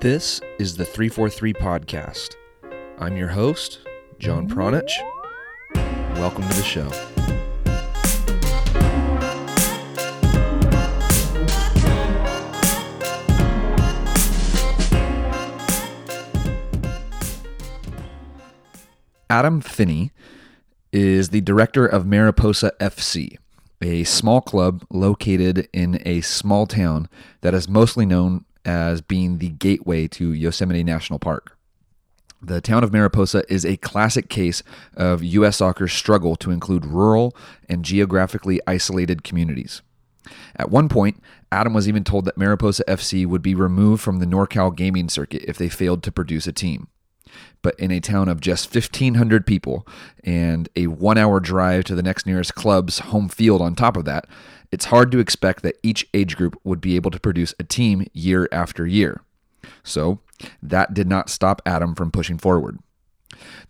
This is the 343 Podcast. I'm your host, John Pronich. Welcome to the show. Adam Finney is the director of Mariposa FC, a small club located in a small town that is mostly known as being the gateway to Yosemite National Park. The town of Mariposa is a classic case of U.S. soccer's struggle to include rural and geographically isolated communities. At one point, Adam was even told that Mariposa FC would be removed from the NorCal gaming circuit if they failed to produce a team. But in a town of just 1,500 people and a one hour drive to the next nearest club's home field on top of that, it's hard to expect that each age group would be able to produce a team year after year. So that did not stop Adam from pushing forward.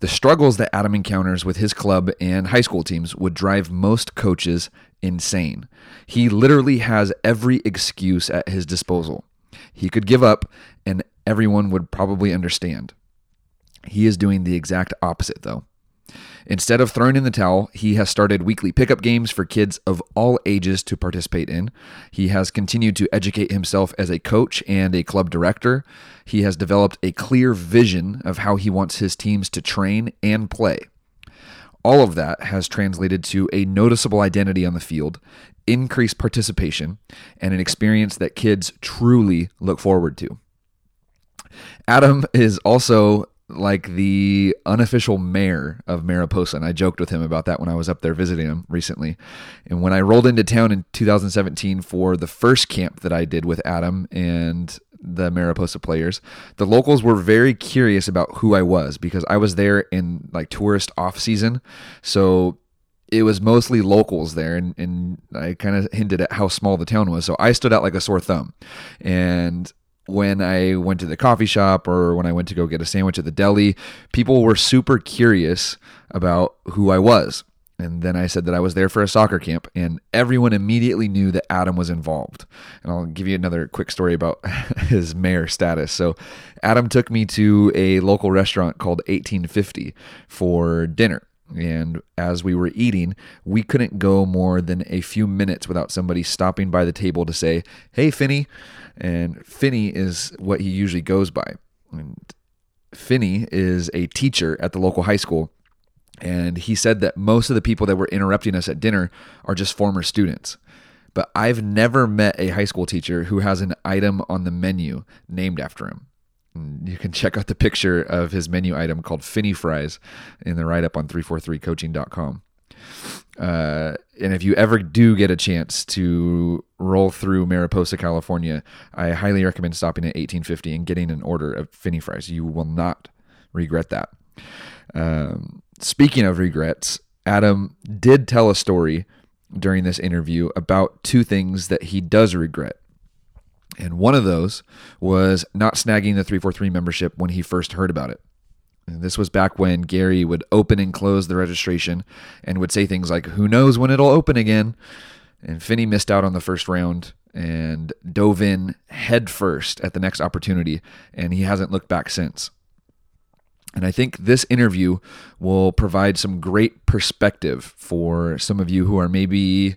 The struggles that Adam encounters with his club and high school teams would drive most coaches insane. He literally has every excuse at his disposal. He could give up, and everyone would probably understand. He is doing the exact opposite, though. Instead of throwing in the towel, he has started weekly pickup games for kids of all ages to participate in. He has continued to educate himself as a coach and a club director. He has developed a clear vision of how he wants his teams to train and play. All of that has translated to a noticeable identity on the field, increased participation, and an experience that kids truly look forward to. Adam is also like the unofficial mayor of Mariposa. And I joked with him about that when I was up there visiting him recently. And when I rolled into town in 2017 for the first camp that I did with Adam and the Mariposa players, the locals were very curious about who I was because I was there in like tourist off season. So it was mostly locals there and, and I kind of hinted at how small the town was. So I stood out like a sore thumb. And when I went to the coffee shop or when I went to go get a sandwich at the deli, people were super curious about who I was. And then I said that I was there for a soccer camp, and everyone immediately knew that Adam was involved. And I'll give you another quick story about his mayor status. So, Adam took me to a local restaurant called 1850 for dinner. And as we were eating, we couldn't go more than a few minutes without somebody stopping by the table to say, Hey, Finney, and Finney is what he usually goes by. And Finney is a teacher at the local high school. And he said that most of the people that were interrupting us at dinner are just former students. But I've never met a high school teacher who has an item on the menu named after him. You can check out the picture of his menu item called Finny Fries in the write up on 343coaching.com. Uh, and if you ever do get a chance to roll through Mariposa, California, I highly recommend stopping at 1850 and getting an order of Finny fries. You will not regret that. Um, speaking of regrets, Adam did tell a story during this interview about two things that he does regret. And one of those was not snagging the 343 membership when he first heard about it. This was back when Gary would open and close the registration and would say things like, Who knows when it'll open again? And Finney missed out on the first round and dove in head first at the next opportunity, and he hasn't looked back since. And I think this interview will provide some great perspective for some of you who are maybe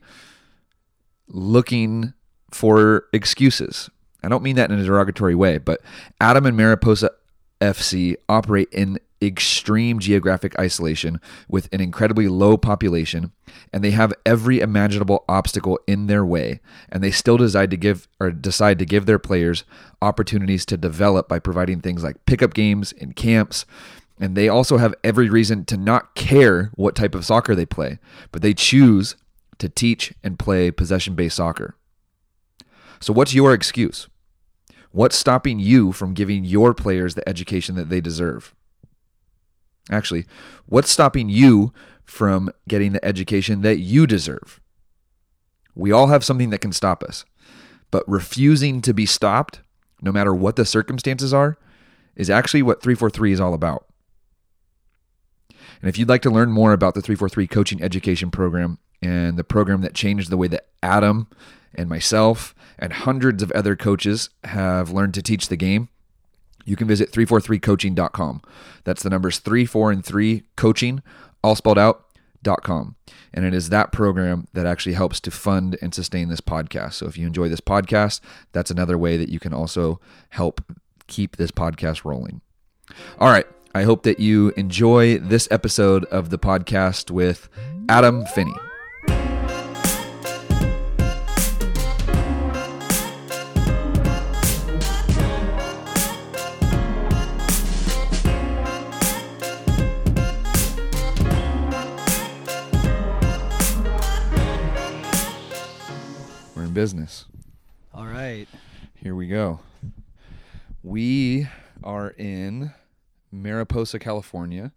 looking for excuses. I don't mean that in a derogatory way, but Adam and Mariposa FC operate in extreme geographic isolation with an incredibly low population and they have every imaginable obstacle in their way and they still decide to give or decide to give their players opportunities to develop by providing things like pickup games and camps and they also have every reason to not care what type of soccer they play but they choose to teach and play possession based soccer so what's your excuse What's stopping you from giving your players the education that they deserve? Actually, what's stopping you from getting the education that you deserve? We all have something that can stop us, but refusing to be stopped, no matter what the circumstances are, is actually what 343 is all about. And if you'd like to learn more about the 343 coaching education program and the program that changed the way that Adam and myself and hundreds of other coaches have learned to teach the game, you can visit 343coaching.com. That's the numbers 3, 4, and 3 coaching, all spelled out. Dot com. And it is that program that actually helps to fund and sustain this podcast. So if you enjoy this podcast, that's another way that you can also help keep this podcast rolling. All right. I hope that you enjoy this episode of the podcast with Adam Finney. Business. All right. Here we go. We are in Mariposa, California,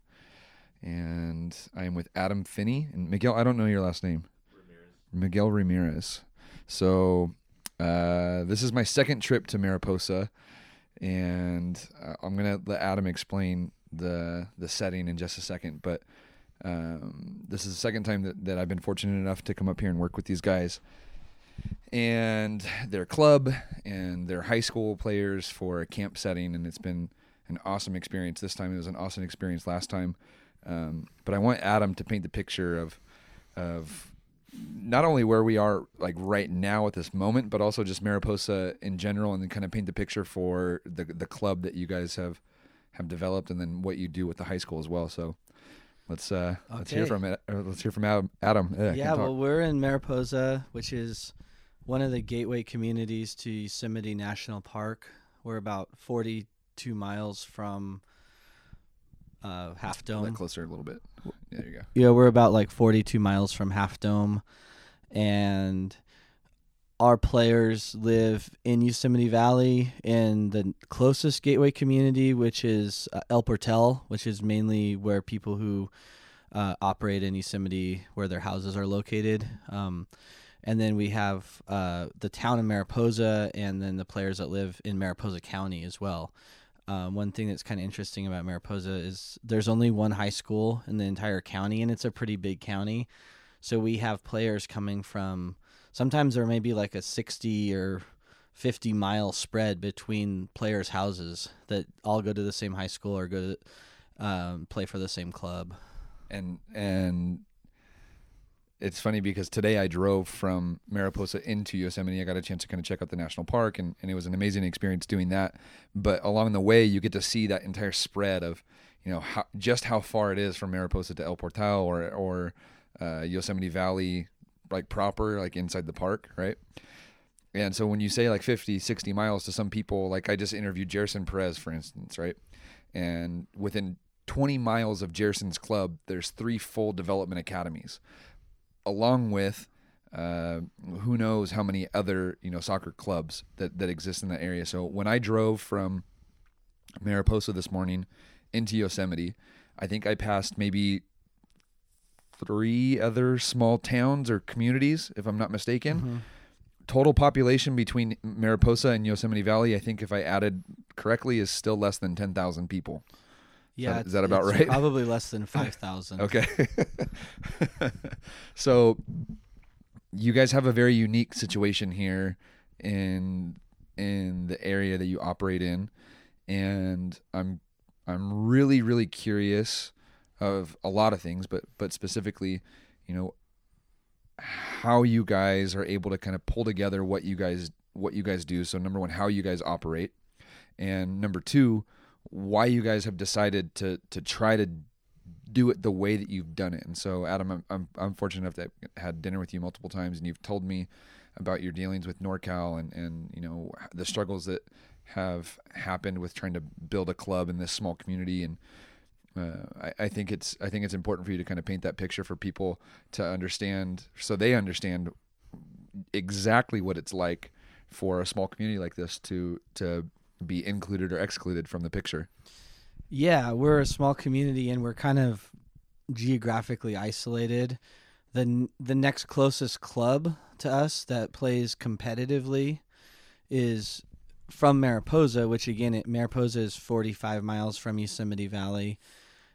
and I am with Adam Finney and Miguel. I don't know your last name. Ramirez. Miguel Ramirez. So uh, this is my second trip to Mariposa, and uh, I'm gonna let Adam explain the the setting in just a second. But um, this is the second time that, that I've been fortunate enough to come up here and work with these guys and their club and their high school players for a camp setting, and it's been an awesome experience. This time it was an awesome experience last time, um, but I want Adam to paint the picture of of not only where we are like right now at this moment, but also just Mariposa in general, and then kind of paint the picture for the the club that you guys have have developed, and then what you do with the high school as well. So. Let's uh, let's hear from it. Let's hear from Adam. Adam. Yeah, Yeah, well, we're in Mariposa, which is one of the gateway communities to Yosemite National Park. We're about 42 miles from uh, Half Dome. closer a little bit. Yeah, there you go. Yeah, we're about like 42 miles from Half Dome, and our players live in Yosemite Valley in the closest gateway community, which is uh, El Portal, which is mainly where people who uh, operate in Yosemite, where their houses are located. Um, and then we have uh, the town of Mariposa, and then the players that live in Mariposa County as well. Um, one thing that's kind of interesting about Mariposa is there's only one high school in the entire county, and it's a pretty big county. So we have players coming from. Sometimes there may be like a 60 or 50 mile spread between players' houses that all go to the same high school or go to um, play for the same club. and and it's funny because today I drove from Mariposa into Yosemite. I got a chance to kind of check out the national park, and, and it was an amazing experience doing that. But along the way, you get to see that entire spread of, you know, how, just how far it is from Mariposa to El Portal or or uh, Yosemite Valley, like proper, like inside the park, right? And so when you say like 50, 60 miles to some people, like I just interviewed Jerson Perez, for instance, right? And within 20 miles of Jerson's club, there's three full development academies, along with uh, who knows how many other you know soccer clubs that that exist in that area. So when I drove from Mariposa this morning into Yosemite, I think I passed maybe three other small towns or communities, if I'm not mistaken. Total population between Mariposa and Yosemite Valley, I think if I added correctly, is still less than 10,000 people. Yeah, is that about it's right? Probably less than 5,000. Okay. so you guys have a very unique situation here in in the area that you operate in and I'm I'm really really curious of a lot of things but but specifically, you know, how you guys are able to kind of pull together what you guys what you guys do. So number 1, how you guys operate. And number 2, why you guys have decided to to try to do it the way that you've done it. And so, Adam, I'm I'm, I'm fortunate enough to have had dinner with you multiple times, and you've told me about your dealings with NorCal and and you know the struggles that have happened with trying to build a club in this small community and. Uh, I, I think it's I think it's important for you to kind of paint that picture for people to understand, so they understand exactly what it's like for a small community like this to to be included or excluded from the picture. Yeah, we're a small community and we're kind of geographically isolated. The the next closest club to us that plays competitively is from Mariposa, which again, it, Mariposa is 45 miles from Yosemite Valley.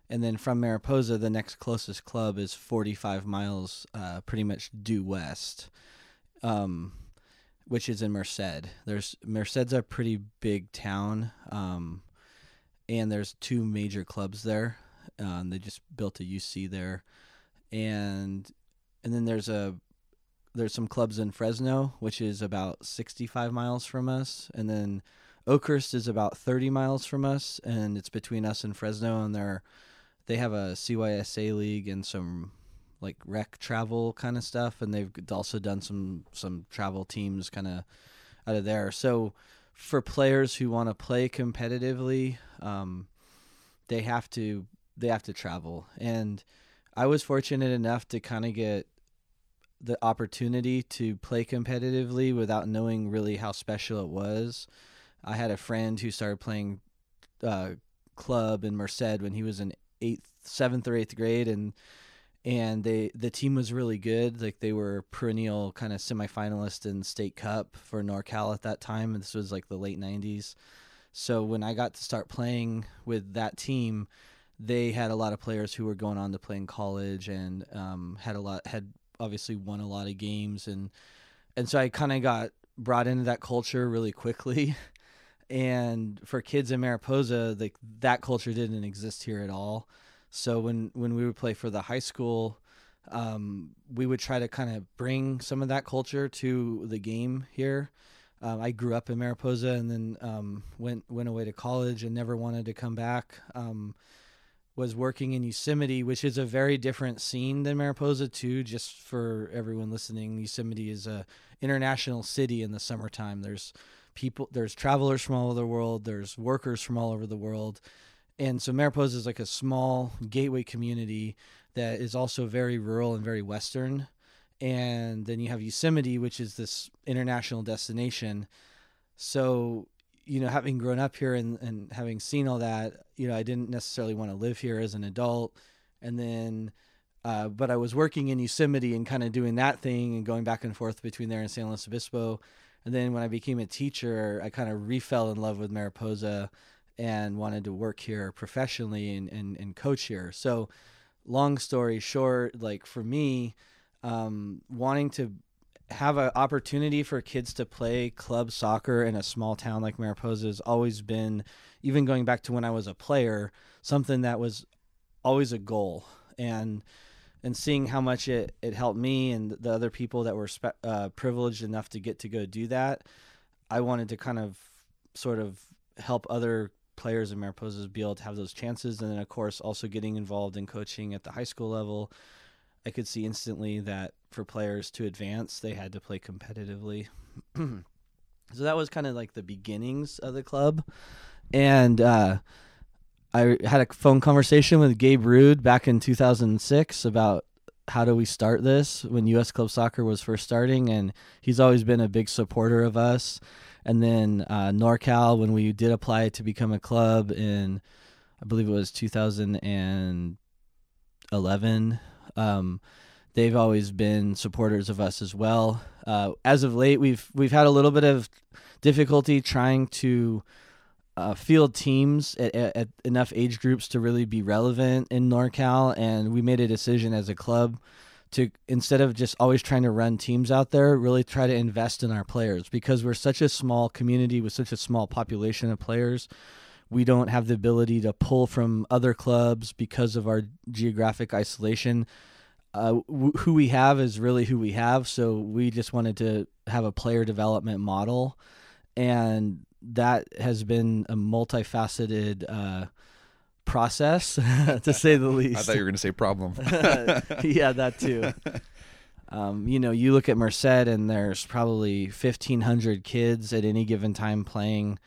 And then from Mariposa, the next closest club is 45 miles, uh, pretty much due west, um, which is in Merced. There's Merced's a pretty big town. Um, and there's two major clubs there. Um, they just built a UC there, and and then there's a there's some clubs in Fresno, which is about 65 miles from us, and then Oakhurst is about 30 miles from us, and it's between us and Fresno, and they're they have a CYSA league and some like rec travel kind of stuff, and they've also done some some travel teams kind of out of there. So for players who want to play competitively, um, they have to they have to travel, and I was fortunate enough to kind of get the opportunity to play competitively without knowing really how special it was. I had a friend who started playing uh, club in Merced when he was in eighth, seventh or eighth grade, and and they the team was really good. Like they were perennial kind of semifinalist in state cup for NorCal at that time. This was like the late '90s. So when I got to start playing with that team, they had a lot of players who were going on to play in college and um, had a lot had obviously won a lot of games and and so I kind of got brought into that culture really quickly. and for kids in Mariposa, like that culture didn't exist here at all. So when when we would play for the high school, um, we would try to kind of bring some of that culture to the game here. Um, I grew up in Mariposa and then um, went went away to college and never wanted to come back. Um, was working in Yosemite, which is a very different scene than Mariposa too. Just for everyone listening, Yosemite is a international city in the summertime. There's people, there's travelers from all over the world. There's workers from all over the world and so Mariposa is like a small gateway community that is also very rural and very western. And then you have Yosemite, which is this international destination. So, you know, having grown up here and, and having seen all that, you know, I didn't necessarily want to live here as an adult. And then, uh, but I was working in Yosemite and kind of doing that thing and going back and forth between there and San Luis Obispo. And then when I became a teacher, I kind of refell in love with Mariposa and wanted to work here professionally and, and, and coach here. So, long story short, like for me, um, wanting to have an opportunity for kids to play club soccer in a small town like Mariposa has always been, even going back to when I was a player, something that was always a goal. And and seeing how much it, it helped me and the other people that were spe- uh, privileged enough to get to go do that, I wanted to kind of sort of help other players in Mariposa's be able to have those chances. And then, of course, also getting involved in coaching at the high school level, I could see instantly that for players to advance, they had to play competitively. so that was kind of like the beginnings of the club. And uh, I had a phone conversation with Gabe Rude back in 2006 about how do we start this when U.S. Club Soccer was first starting. And he's always been a big supporter of us and then uh, NorCal when we did apply to become a club in, I believe it was 2011. Um, they've always been supporters of us as well. Uh, as of late, we've we've had a little bit of difficulty trying to uh, field teams at, at, enough age groups to really be relevant in NorCal, and we made a decision as a club to instead of just always trying to run teams out there, really try to invest in our players because we're such a small community with such a small population of players. We don't have the ability to pull from other clubs because of our geographic isolation. Uh, w- who we have is really who we have, so we just wanted to have a player development model, and that has been a multifaceted. Uh, process, to say the least. I thought you were going to say problem. yeah, that too. Um, you know, you look at Merced, and there's probably 1,500 kids at any given time playing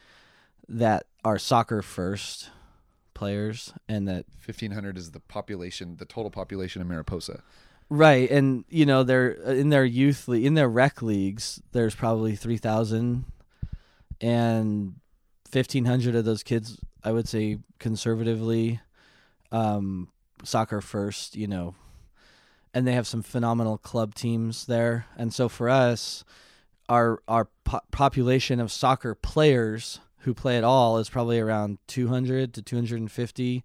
that are soccer first players, and that 1,500 is the population, the total population of Mariposa. Right, and you know they're in their youth league, in their rec leagues. There's probably 3,000, and 1,500 of those kids I would say conservatively, um, soccer first, you know, and they have some phenomenal club teams there. And so for us, our our po- population of soccer players who play at all is probably around 200 to 250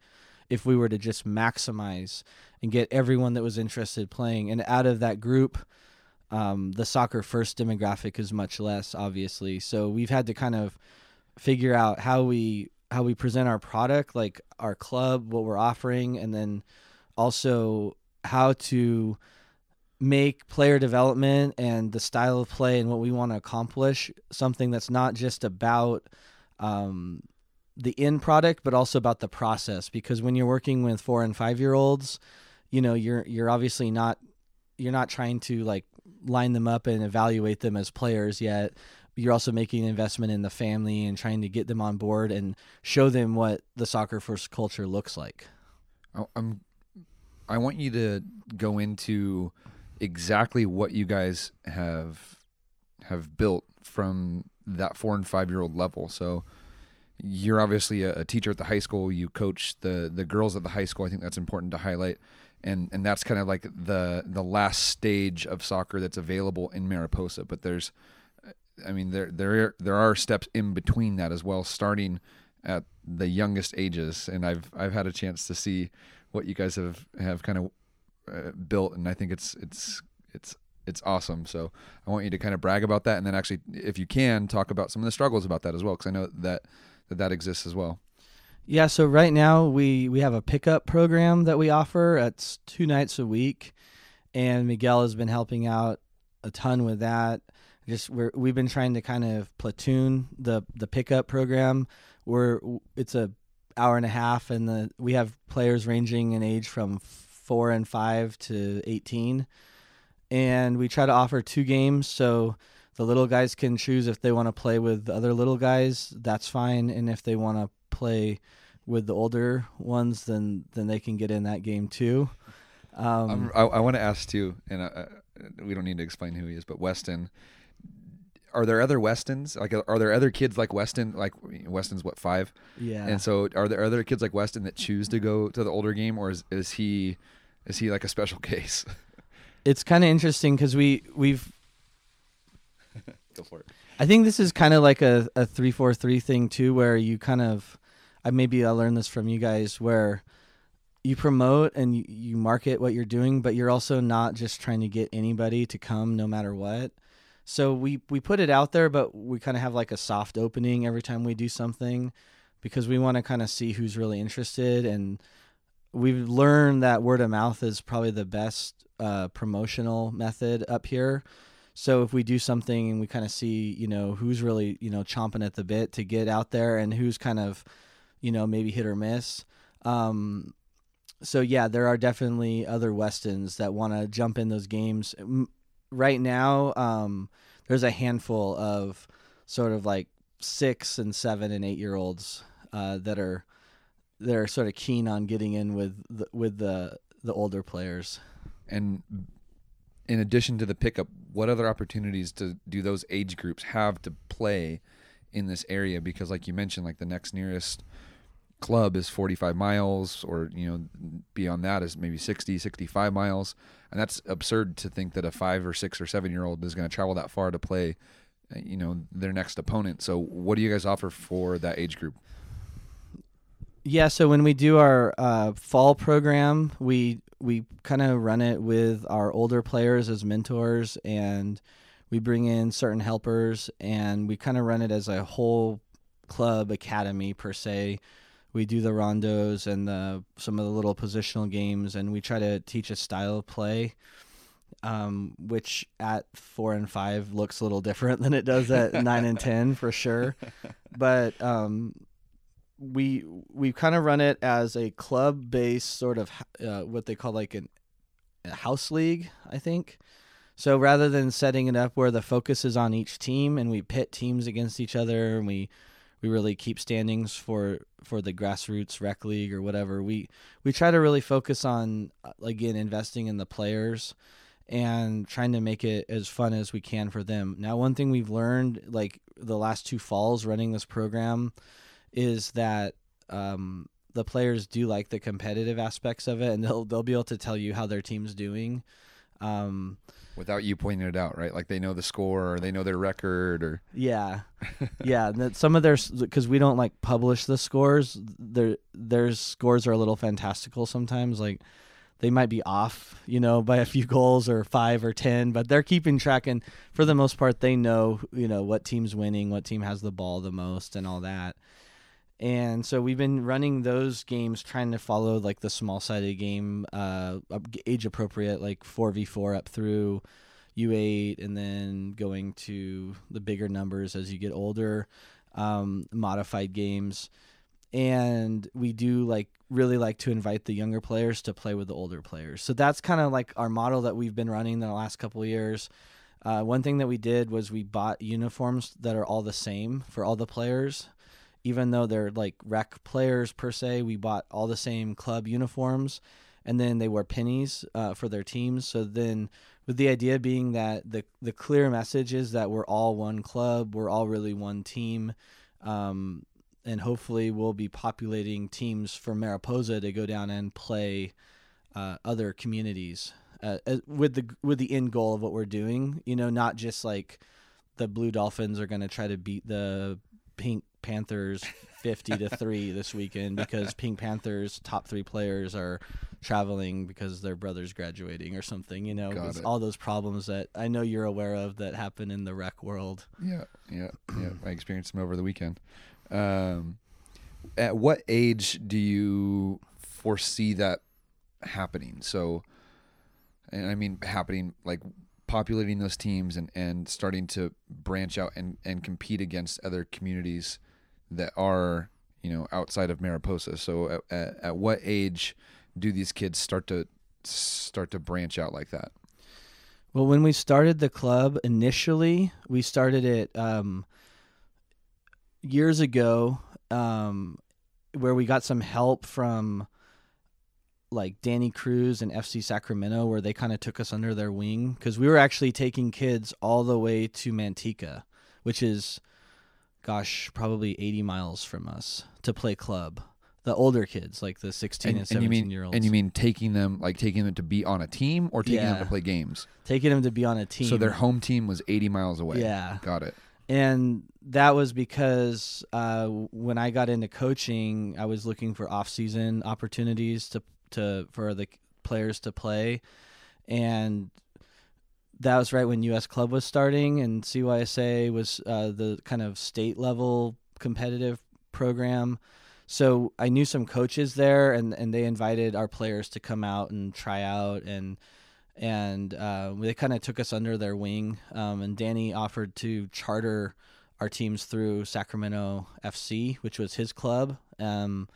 if we were to just maximize and get everyone that was interested playing and out of that group um, the soccer first demographic is much less obviously so we've had to kind of figure out how we how we present our product, like our club, what we're offering, and then also how to make player development and the style of play and what we want to accomplish something that's not just about um, the end product, but also about the process. Because when you're working with four and five year olds, you know you're you're obviously not you're not trying to like line them up and evaluate them as players yet you're also making an investment in the family and trying to get them on board and show them what the soccer first culture looks like. I'm I want you to go into exactly what you guys have have built from that 4 and 5 year old level. So you're obviously a, a, teacher at the high school, you coach the the girls at the high school. I think that's important to highlight. And and that's kind of like the the last stage of soccer that's available in Mariposa, but there's I mean, there there there are steps in between that as well, starting at the youngest ages. And I've I've had a chance to see what you guys have have kind of uh, built, and I think it's it's it's it's awesome. So I want you to kind of brag about that, and then actually, if you can, talk about some of the struggles about that as well, because I know that that that exists as well. Yeah. So right now we we have a pickup program that we offer. It's two nights a week, and Miguel has been helping out a ton with that just we're we've been trying to kind of platoon the the pickup program. Where it's a hour and a half and the we have players ranging in age from four and five to 18 and we try to offer two games so the little guys can choose if they want to play with other little guys that's fine. And if they want to play with the older ones then then they can get in that game too. Um, I, I want to ask too and uh, we don't need to explain who he is but weston are there other Westons? Like, are there other kids like Weston? Like, Weston's what five? Yeah. And so, are there other kids like Weston that choose to go to the older game, or is is he is he like a special case? It's kind of interesting because we we've. go for it. I think this is kind of like a a three four three thing too, where you kind of, I maybe I learned this from you guys where. You promote and you, you market what you're doing, but you're also not just trying to get anybody to come no matter what so we we put it out there, but we kind of have like a soft opening every time we do something because we want to kind of see who's really interested and we've learned that word of mouth is probably the best uh, promotional method up here. So if we do something and we kind of see, you know, who's really, you know, chomping at the bit to get out there and who's kind of, you know, maybe hit or miss. Um, so yeah, there are definitely other Westons that want to jump in those games right now, um, there's a handful of sort of like six and seven and eight year olds uh, that are that are sort of keen on getting in with the, with the the older players. And in addition to the pickup, what other opportunities do do those age groups have to play in this area? Because, like you mentioned, like the next nearest club is 45 miles or you know beyond that is maybe 60 65 miles. And that's absurd to think that a 5 or 6 or 7 year old is going to travel that far to play uh, you know their next opponent. So what do you guys offer for that age group? Yeah so when we do our uh, fall program we we kind of run it with our older players as mentors and we bring in certain helpers and we kind of run it as a whole club academy per se we do the rondos and the some of the little positional games, and we try to teach a style of play, um, which at four and five looks a little different than it does at nine and ten for sure. But um, we we kind of run it as a club based sort of uh, what they call like an, a house league, I think. So rather than setting it up where the focus is on each team and we pit teams against each other and we we really keep standings for for the grassroots rec league or whatever. We we try to really focus on uh, again investing in the players and trying to make it as fun as we can for them. Now, one thing we've learned like the last two falls running this program is that um, the players do like the competitive aspects of it, and they'll they'll be able to tell you how their team's doing. Um, without you pointing it out, right? Like they know the score or they know their record or yeah, yeah. some of their because we don't like publish the scores. Their their scores are a little fantastical sometimes. Like they might be off, you know, by a few goals or five or ten, but they're keeping track. And for the most part, they know, you know, what team's winning, what team has the ball the most, and all that. And so we've been running those games, trying to follow like the small sided game, uh, age appropriate, like 4v4 up through U8, and then going to the bigger numbers as you get older, um, modified games. And we do like really like to invite the younger players to play with the older players. So that's kind of like our model that we've been running the last couple years. Uh, one thing that we did was we bought uniforms that are all the same for all the players. Even though they're like rec players per se, we bought all the same club uniforms, and then they wear pennies uh, for their teams. So then, with the idea being that the the clear message is that we're all one club, we're all really one team, um, and hopefully we'll be populating teams for Mariposa to go down and play uh, other communities uh, with the with the end goal of what we're doing. You know, not just like the Blue Dolphins are going to try to beat the Pink Panthers 50 to 3 this weekend because Pink Panthers top 3 players are traveling because their brother's graduating or something, you know, all those problems that I know you're aware of that happen in the rec world. Yeah, yeah, yeah. I experienced them over the weekend. Um, at what age do you foresee that happening? So and I mean happening like populating those teams and, and starting to branch out and, and compete against other communities that are you know outside of Mariposa. So at, at, at what age do these kids start to start to branch out like that? Well, when we started the club initially, we started it um, years ago, um, where we got some help from like Danny Cruz and FC Sacramento where they kind of took us under their wing because we were actually taking kids all the way to Manteca, which is, gosh, probably 80 miles from us to play club. The older kids, like the 16 and, and 17 and mean, year olds. And you mean taking them, like taking them to be on a team or taking yeah. them to play games? Taking them to be on a team. So their home team was 80 miles away. Yeah. Got it. And that was because uh, when I got into coaching, I was looking for off season opportunities to to for the players to play, and that was right when U.S. Club was starting, and CYSA was uh, the kind of state level competitive program. So I knew some coaches there, and, and they invited our players to come out and try out, and and uh, they kind of took us under their wing. Um, and Danny offered to charter our teams through Sacramento FC, which was his club. Um,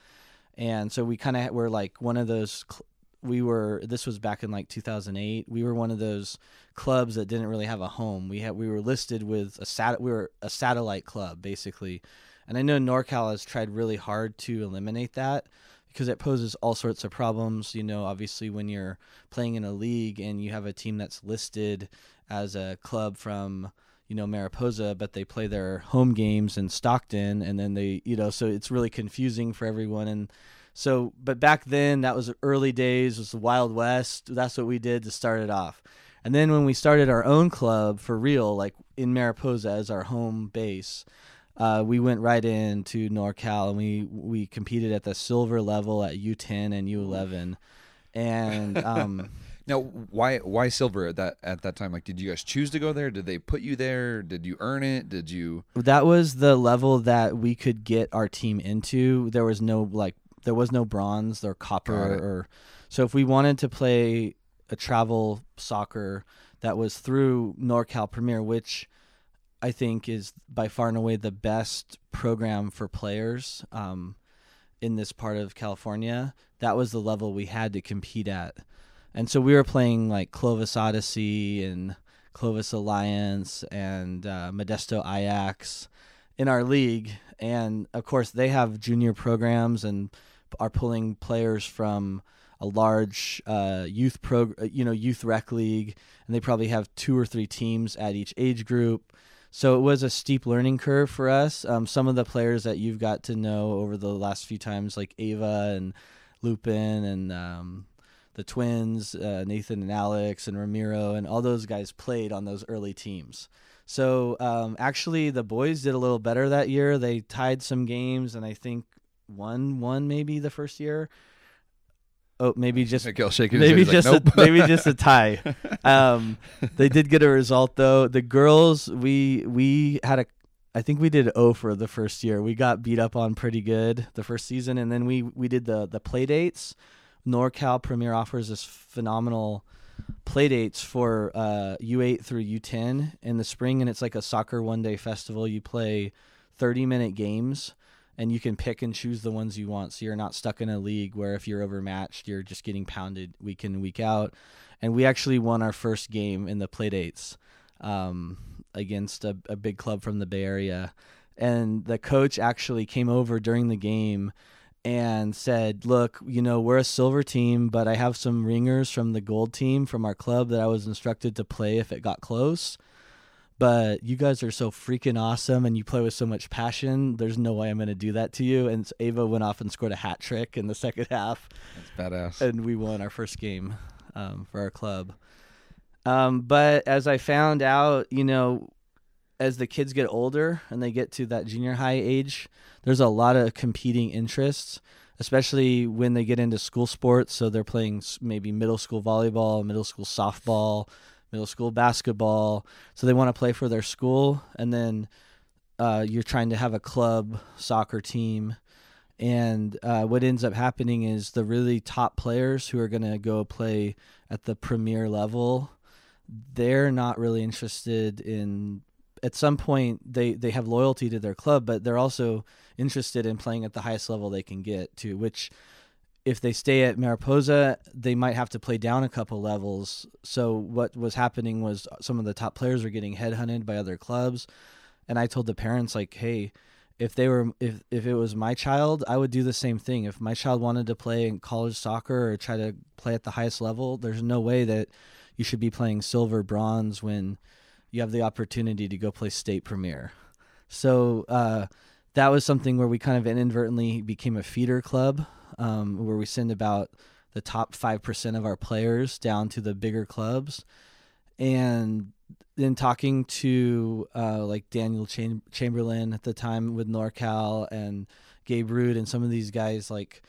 and so we kind of were like one of those cl- we were this was back in like 2008 we were one of those clubs that didn't really have a home. We had we were listed with a sat we were a satellite club basically. And i know norcal has tried really hard to eliminate that because it poses all sorts of problems. You know obviously when you're playing in a league and you have a team that's listed as a club from you know Mariposa, but they play their home games in Stockton, and then they, you know, so it's really confusing for everyone. And so, but back then, that was early days, was the Wild West. That's what we did to start it off. And then when we started our own club for real, like in Mariposa as our home base, uh, we went right into NorCal and we we competed at the silver level at U10 and U11, and um, Now, why why silver at that at that time? Like, did you guys choose to go there? Did they put you there? Did you earn it? Did you? That was the level that we could get our team into. There was no like, there was no bronze or copper or. So if we wanted to play a travel soccer that was through NorCal Premier, which I think is by far and away the best program for players um, in this part of California, that was the level we had to compete at and so we were playing like Clovis Odyssey and Clovis Alliance and uh, Modesto Ajax in our league, and of course they have junior programs and are pulling players from a large uh, youth pro, you know, youth rec league, and they probably have two or three teams at each age group. So it was a steep learning curve for us. Um, some of the players that you've got to know over the last few times, like Ava and Lupin and um, the twins, uh, Nathan and Alex and Ramiro, and all those guys played on those early teams. So um, actually, the boys did a little better that year. They tied some games, and I think won one maybe the first year. Oh, maybe just maybe just like, nope. a, maybe just a tie. Um, they did get a result though. The girls, we we had a I think we did O for the first year. We got beat up on pretty good the first season, and then we we did the the play dates. NorCal Premier offers this phenomenal play dates for uh, U8 through U10 in the spring, and it's like a soccer one day festival. You play 30 minute games, and you can pick and choose the ones you want. So you're not stuck in a league where if you're overmatched, you're just getting pounded week in week out. And we actually won our first game in the play dates um, against a, a big club from the Bay Area. And the coach actually came over during the game and said, "Look, you know, we're a silver team, but I have some ringers from the gold team from our club that I was instructed to play if it got close. But you guys are so freaking awesome and you play with so much passion. There's no way I'm going to do that to you." And Ava went off and scored a hat trick in the second half. That's badass. And we won our first game um, for our club. Um, but as I found out, you know, as the kids get older and they get to that junior high age, there's a lot of competing interests, especially when they get into school sports. So they're playing maybe middle school volleyball, middle school softball, middle school basketball. So they want to play for their school, and then uh, you're trying to have a club soccer team. And uh, what ends up happening is the really top players who are going to go play at the premier level, they're not really interested in at some point they they have loyalty to their club, but they're also interested in playing at the highest level they can get to. Which, if they stay at Mariposa, they might have to play down a couple levels. So what was happening was some of the top players were getting headhunted by other clubs, and I told the parents like, hey. If they were, if if it was my child, I would do the same thing. If my child wanted to play in college soccer or try to play at the highest level, there's no way that you should be playing silver, bronze when you have the opportunity to go play state premier. So uh, that was something where we kind of inadvertently became a feeder club, um, where we send about the top five percent of our players down to the bigger clubs, and then talking to uh, like Daniel Cham- Chamberlain at the time with NorCal and Gabe Rude and some of these guys, like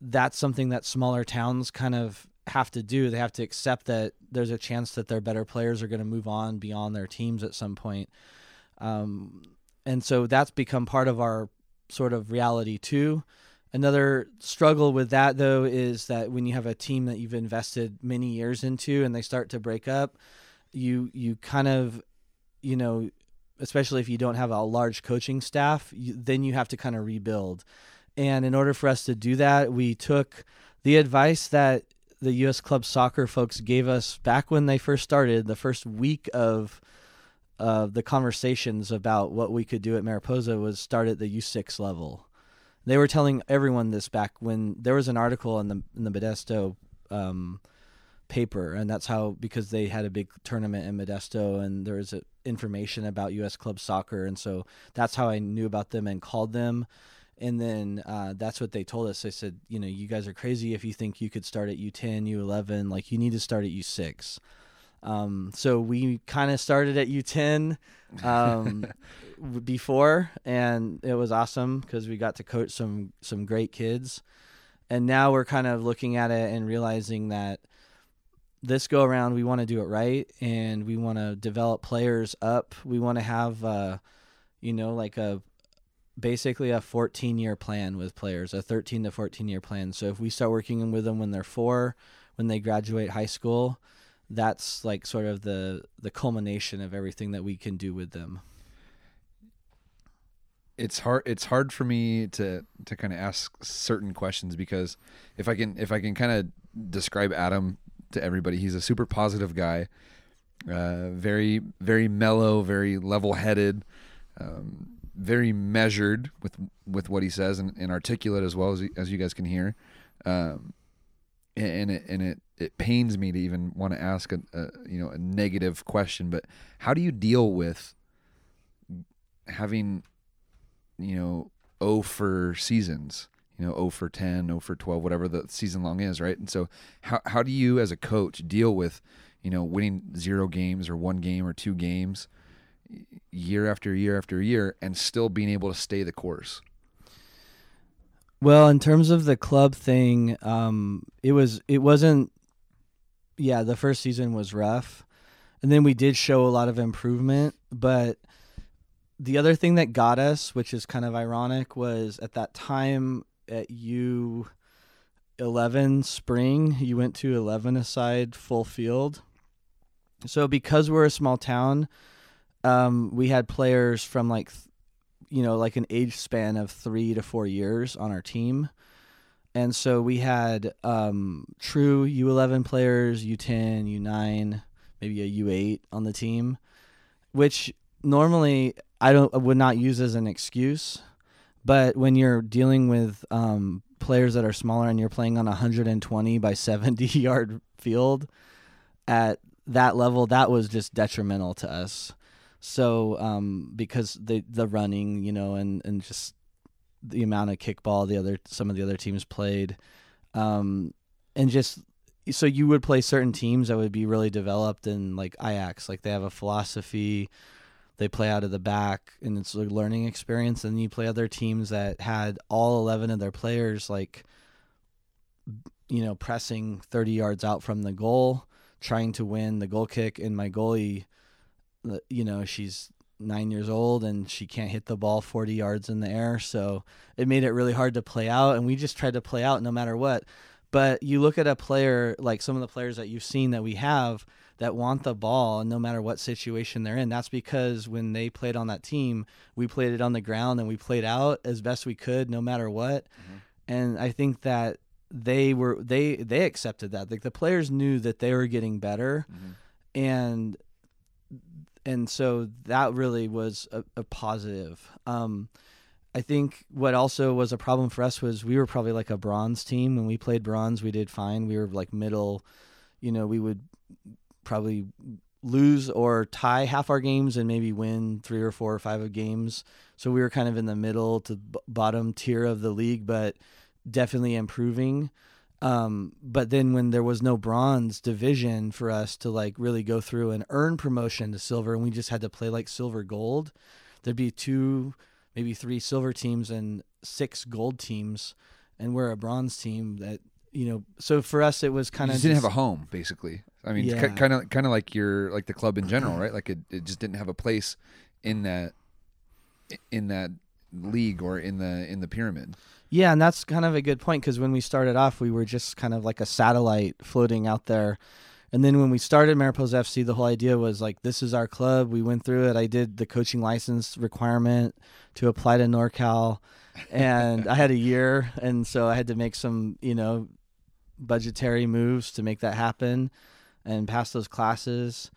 that's something that smaller towns kind of have to do. They have to accept that there's a chance that their better players are going to move on beyond their teams at some point. Um, and so that's become part of our sort of reality too. Another struggle with that though is that when you have a team that you've invested many years into and they start to break up, you you kind of you know especially if you don't have a large coaching staff, you, then you have to kind of rebuild. And in order for us to do that, we took the advice that the U.S. Club Soccer folks gave us back when they first started, the first week of uh, the conversations about what we could do at Mariposa was start at the U6 level. They were telling everyone this back when there was an article in the in the Modesto um, paper, and that's how because they had a big tournament in Modesto, and there was a, information about U.S. Club Soccer, and so that's how I knew about them and called them and then uh, that's what they told us. They said, you know, you guys are crazy if you think you could start at U10, U11. Like you need to start at U6. Um, so we kind of started at U10 um, before, and it was awesome because we got to coach some some great kids. And now we're kind of looking at it and realizing that this go around we want to do it right, and we want to develop players up. We want to have, uh, you know, like a basically a 14 year plan with players, a 13 to 14 year plan. So if we start working with them when they're four, when they graduate high school, that's like sort of the the culmination of everything that we can do with them. It's hard. It's hard for me to to kind of ask certain questions because if I can if I can kind of describe Adam to everybody, he's a super positive guy, uh, very very mellow, very level headed. Um, very measured with with what he says and, and articulate as well as as you guys can hear. Um, and it and it it pains me to even want to ask a, a, you know a negative question, but how do you deal with having you know O for seasons? You know, O for 10, O for 12, whatever the season long is, right? And so, how, how do you, as a coach, deal with, you know, winning zero games or one game or two games year after year after year and still being able to stay the course? Well, in terms of the club thing, um, it was it wasn't. Yeah, the first season was rough, and then we did show a lot of improvement. But the other thing that got us, which is kind of ironic, was at that time at U eleven spring, you went to eleven aside full field. So because we're a small town, um, we had players from like, you know, like an age span of three to four years on our team. And so we had um, true U11 players, U10, U9, maybe a U8 on the team, which normally I don't would not use as an excuse. But when you're dealing with um, players that are smaller and you're playing on a 120 by 70 yard field at that level, that was just detrimental to us. So um, because the the running, you know, and and just the amount of kickball the other some of the other teams played, um, and just so you would play certain teams that would be really developed in like Ajax, like they have a philosophy, they play out of the back, and it's a learning experience. And you play other teams that had all eleven of their players like, you know, pressing thirty yards out from the goal, trying to win the goal kick, and my goalie, you know, she's nine years old and she can't hit the ball 40 yards in the air. So it made it really hard to play out. And we just tried to play out no matter what. But you look at a player like some of the players that you've seen that we have that want the ball no matter what situation they're in. That's because when they played on that team, we played it on the ground and we played out as best we could no matter what. Mm-hmm. And I think that they were they they accepted that. Like the players knew that they were getting better. Mm-hmm. And and so that really was a, a positive. Um, I think what also was a problem for us was we were probably like a bronze team. When we played bronze, we did fine. We were like middle, you know, we would probably lose or tie half our games and maybe win three or four or five of games. So we were kind of in the middle to b- bottom tier of the league, but definitely improving. Um, but then when there was no bronze division for us to like really go through and earn promotion to silver, and we just had to play like silver gold, there'd be two, maybe three silver teams and six gold teams, and we're a bronze team that you know. So for us, it was kind of didn't have a home basically. I mean, yeah. kind of kind of like your like the club in general, right? Like it, it just didn't have a place in that in that league or in the in the pyramid. Yeah, and that's kind of a good point because when we started off, we were just kind of like a satellite floating out there. And then when we started Mariposa FC, the whole idea was like, this is our club. We went through it. I did the coaching license requirement to apply to NorCal, and I had a year, and so I had to make some, you know, budgetary moves to make that happen, and pass those classes.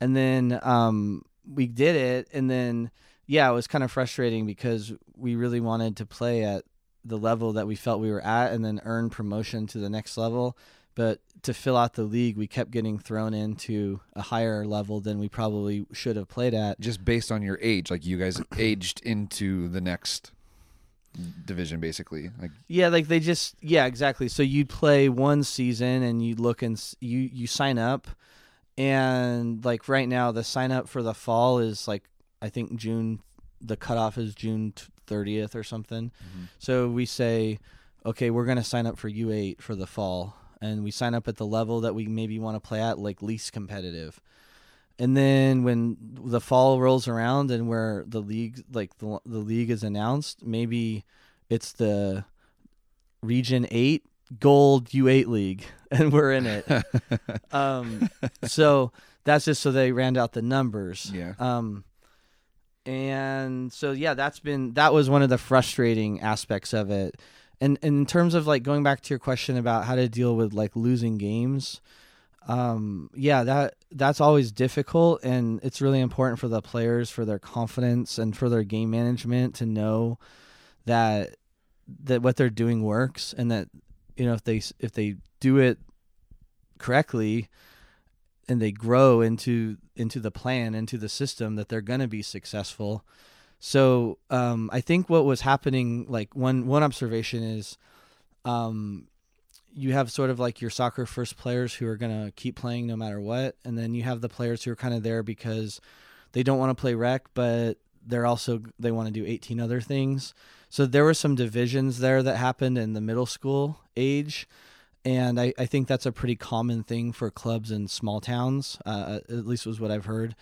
And then um, we did it, and then yeah, it was kind of frustrating because we really wanted to play at the level that we felt we were at and then earn promotion to the next level. But to fill out the league, we kept getting thrown into a higher level than we probably should have played at. Just based on your age, like you guys aged into the next division basically like yeah like they just yeah exactly so you'd play one season and you look and you you sign up and like right now the sign up for the fall is like i think june the cutoff is june 30th or something. Mm-hmm. So we say, okay, we're going to sign up for U8 for the fall. And we sign up at the level that we maybe want to play at, like least competitive. And then when the fall rolls around and where the league, like the, the league is announced, maybe it's the Region 8 Gold U8 League, and we're in it. um, so that's just so they ran out the numbers. Yeah. Um, and so yeah that's been that was one of the frustrating aspects of it. And, and in terms of like going back to your question about how to deal with like losing games um, yeah that that's always difficult. And it's really important for the players for their confidence and for their game management to know that that what they're doing works and that you know if they if they do it correctly and they grow into into the plan into the system that they're going to be successful. So um, i think what was happening like one one observation is um, you have sort of like your soccer first players who are going to keep playing no matter what and then you have the players who are kind of there because they don't want to play rec but they're also they want to do 18 other things. So there were some divisions there that happened in the middle school age and I, I think that's a pretty common thing for clubs in small towns. Uh, at least was what I've heard.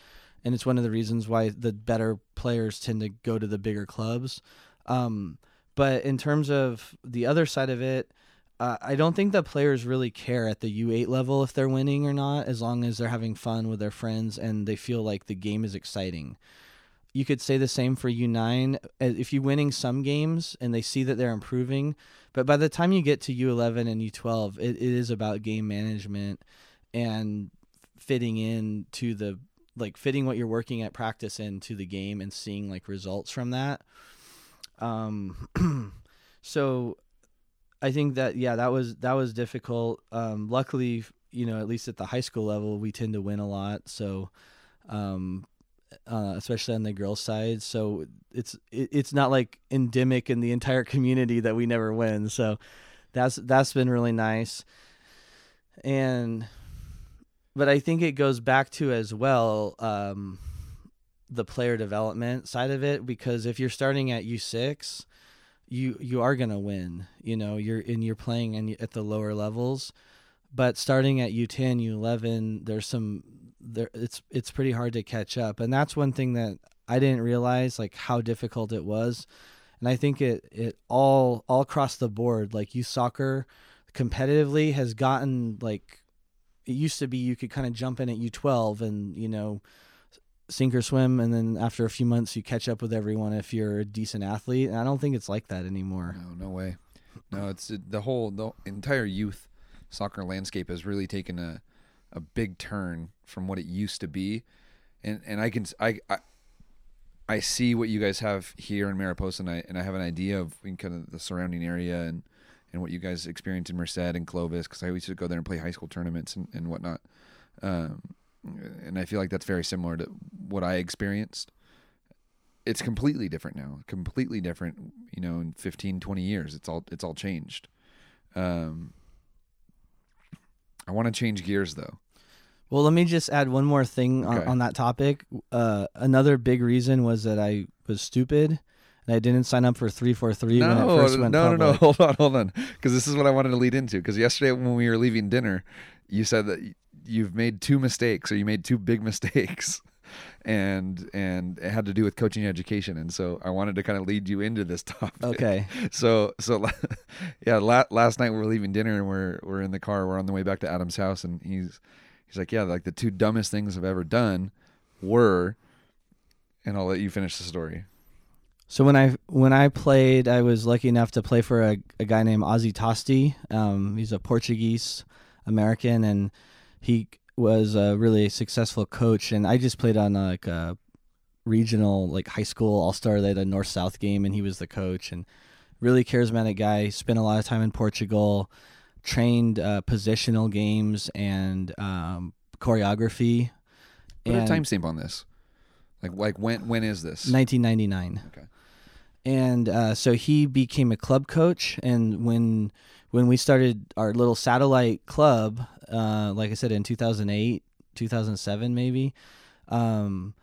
and it's one of the reasons why the better players tend to go to the bigger clubs. Um, but in terms of the other side of it, uh, I don't think the players really care at the U8 level if they're winning or not, as long as they're having fun with their friends and they feel like the game is exciting. You could say the same for U9. Uh, if you're winning some games and they see that they're improving, but by the time you get to U11 and U12, it, it is about game management and fitting in to the like fitting what you're working at practice into the game and seeing like results from that. Um, so I think that yeah, that was that was difficult. Um, luckily, you know, at least at the high school level, we tend to win a lot. So, um, uh, especially on the girls' side, so it's it, it's not like endemic in the entire community that we never win. So, that's that's been really nice. And, but I think it goes back to as well. Um, the player development side of it because if you're starting at U6 you you are to win you know you're and you're playing in, at the lower levels but starting at U10 U11 there's some there it's it's pretty hard to catch up. And that's one thing that I didn't realize like how difficult it was. And I think it it all all across the board like youth soccer competitively has gotten like it used to be you could kind of jump in at U12 and you know sink or swim and then after a few months you catch up with everyone if you're a decent athlete. And i don't think it's like that anymore. No no way. No it's the whole the entire youth soccer landscape has really taken a a big turn from what it used to be and and i can i, I I see what you guys have here in Mariposa, and I and I have an idea of kind of the surrounding area and, and what you guys experience in Merced and Clovis because I used to go there and play high school tournaments and, and whatnot. Um, and I feel like that's very similar to what I experienced. It's completely different now. Completely different, you know, in 15, 20 years. It's all it's all changed. Um I want to change gears though. Well, let me just add one more thing on, okay. on that topic. Uh, another big reason was that I was stupid and I didn't sign up for 343 no, when it first went No, no, no. Hold on, hold on. Because this is what I wanted to lead into. Because yesterday when we were leaving dinner, you said that you've made two mistakes or you made two big mistakes and and it had to do with coaching education. And so i wanted to kind of lead you into this topic. Okay. So so yeah la- last night we were leaving dinner and we're we're in the car. We're on the way back to adam's house and he's he's like yeah like the two dumbest things i've ever done were and i'll let you finish the story. So when I when I played, I was lucky enough to play for a, a guy named Ozzy Tosti. Um, he's a Portuguese American, and he was a really successful coach, and I just played on like a regional like high school all star. They had a north south game, and he was the coach, and really charismatic guy. Spent a lot of time in Portugal, trained uh, positional games and um, choreography. Put and a timestamp on this. Like like when when is this? 1999. Okay. And uh, so he became a club coach, and when when we started our little satellite club, uh, like I said, in 2008, 2007, maybe, um,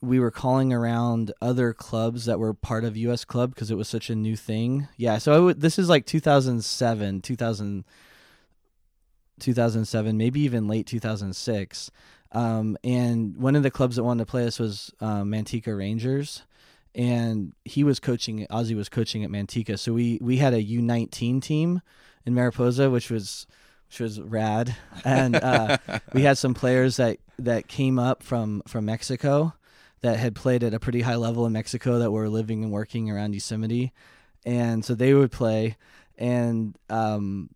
we were calling around other clubs that were part of US Club because it was such a new thing. Yeah, so this is like 2007, 2000, 2007, maybe even late 2006. Um, and one of the clubs that wanted to play us was um, Manteca Rangers and he was coaching. Ozzy was coaching at Manteca, so we we had a U nineteen team in Mariposa, which was which was rad, and uh, we had some players that that came up from from Mexico that had played at a pretty high level in Mexico that were living and working around Yosemite, and so they would play, and um,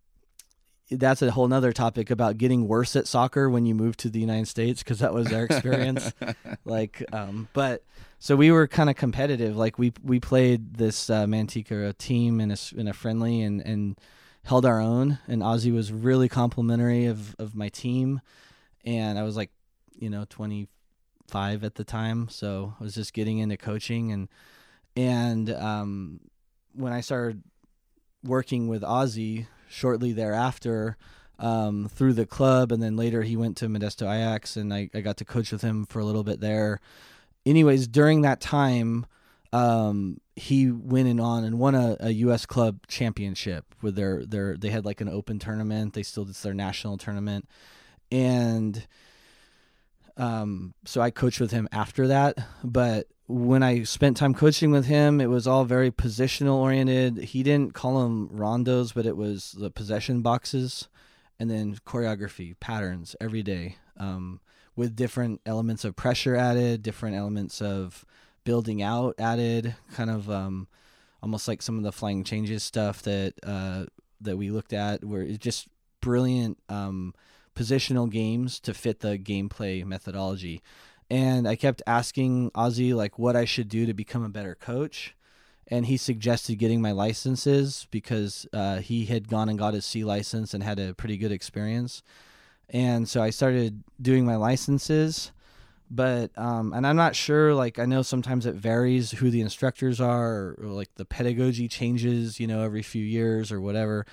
that's a whole nother topic about getting worse at soccer when you move to the United States because that was their experience. like, um, but so we were kind of competitive. Like we we played this uh, Manteca team in a in a friendly and and held our own. And Ozzy was really complimentary of of my team, and I was like, you know, twenty five at the time, so I was just getting into coaching and and um, when I started working with Ozzy shortly thereafter. Um, through the club, and then later he went to Modesto Ajax, and I, I got to coach with him for a little bit there anyways, during that time, um, he went and on and won a, a U.S. club championship with their their they had like an open tournament. They still did their national tournament, and Um, so I coached with him after that. But when I spent time coaching with him, it was all very positional oriented. He didn't call them rondos, but it was the possession boxes and then choreography patterns every day um, with different elements of pressure added, different elements of building out added, kind of um, almost like some of the flying changes stuff that uh, that we looked at, where it's just brilliant um, positional games to fit the gameplay methodology. And I kept asking Ozzy like what I should do to become a better coach and he suggested getting my licenses because uh, he had gone and got his C license and had a pretty good experience. And so I started doing my licenses, but um, and I'm not sure. Like I know sometimes it varies who the instructors are, or, or like the pedagogy changes, you know, every few years or whatever.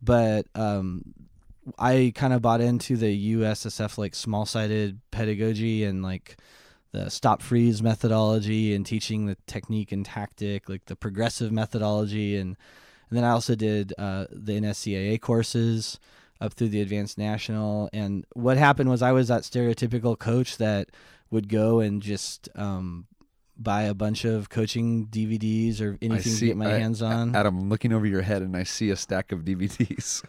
But um, I kind of bought into the USSF like small sided pedagogy and like the stop freeze methodology and teaching the technique and tactic, like the progressive methodology, and and then I also did uh, the NSCAA courses up through the advanced national. And what happened was I was that stereotypical coach that would go and just um, buy a bunch of coaching DVDs or anything see, to get my I- hands on. Adam, I'm looking over your head and I see a stack of DVDs.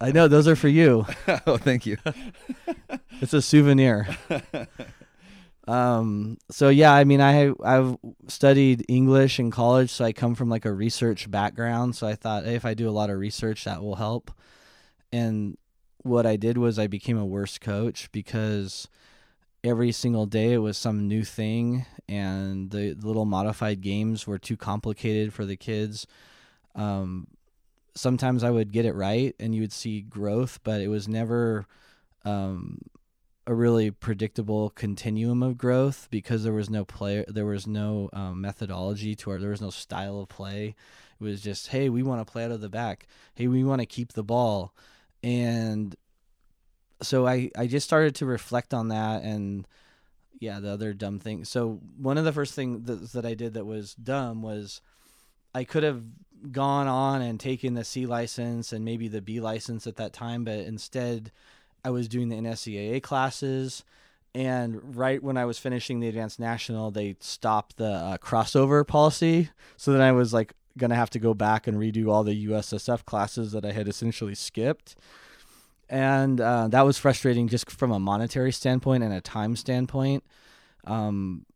I know those are for you. oh, thank you. It's a souvenir. um so yeah i mean i i've studied english in college so i come from like a research background so i thought hey, if i do a lot of research that will help and what i did was i became a worse coach because every single day it was some new thing and the little modified games were too complicated for the kids. Um sometimes i would get it right and you would see growth but it was never um a really predictable continuum of growth because there was no player there was no um, methodology to our there was no style of play. It was just hey we want to play out of the back. Hey we want to keep the ball. And so i i just started to reflect on that and yeah the other dumb thing. So one of the first things that, that i did that was dumb was i could have gone on and taken the c license and maybe the b license at that time but instead I was doing the NSCAA classes, and right when I was finishing the advanced national, they stopped the uh, crossover policy. So then I was like gonna have to go back and redo all the USSF classes that I had essentially skipped, and uh, that was frustrating just from a monetary standpoint and a time standpoint. Um,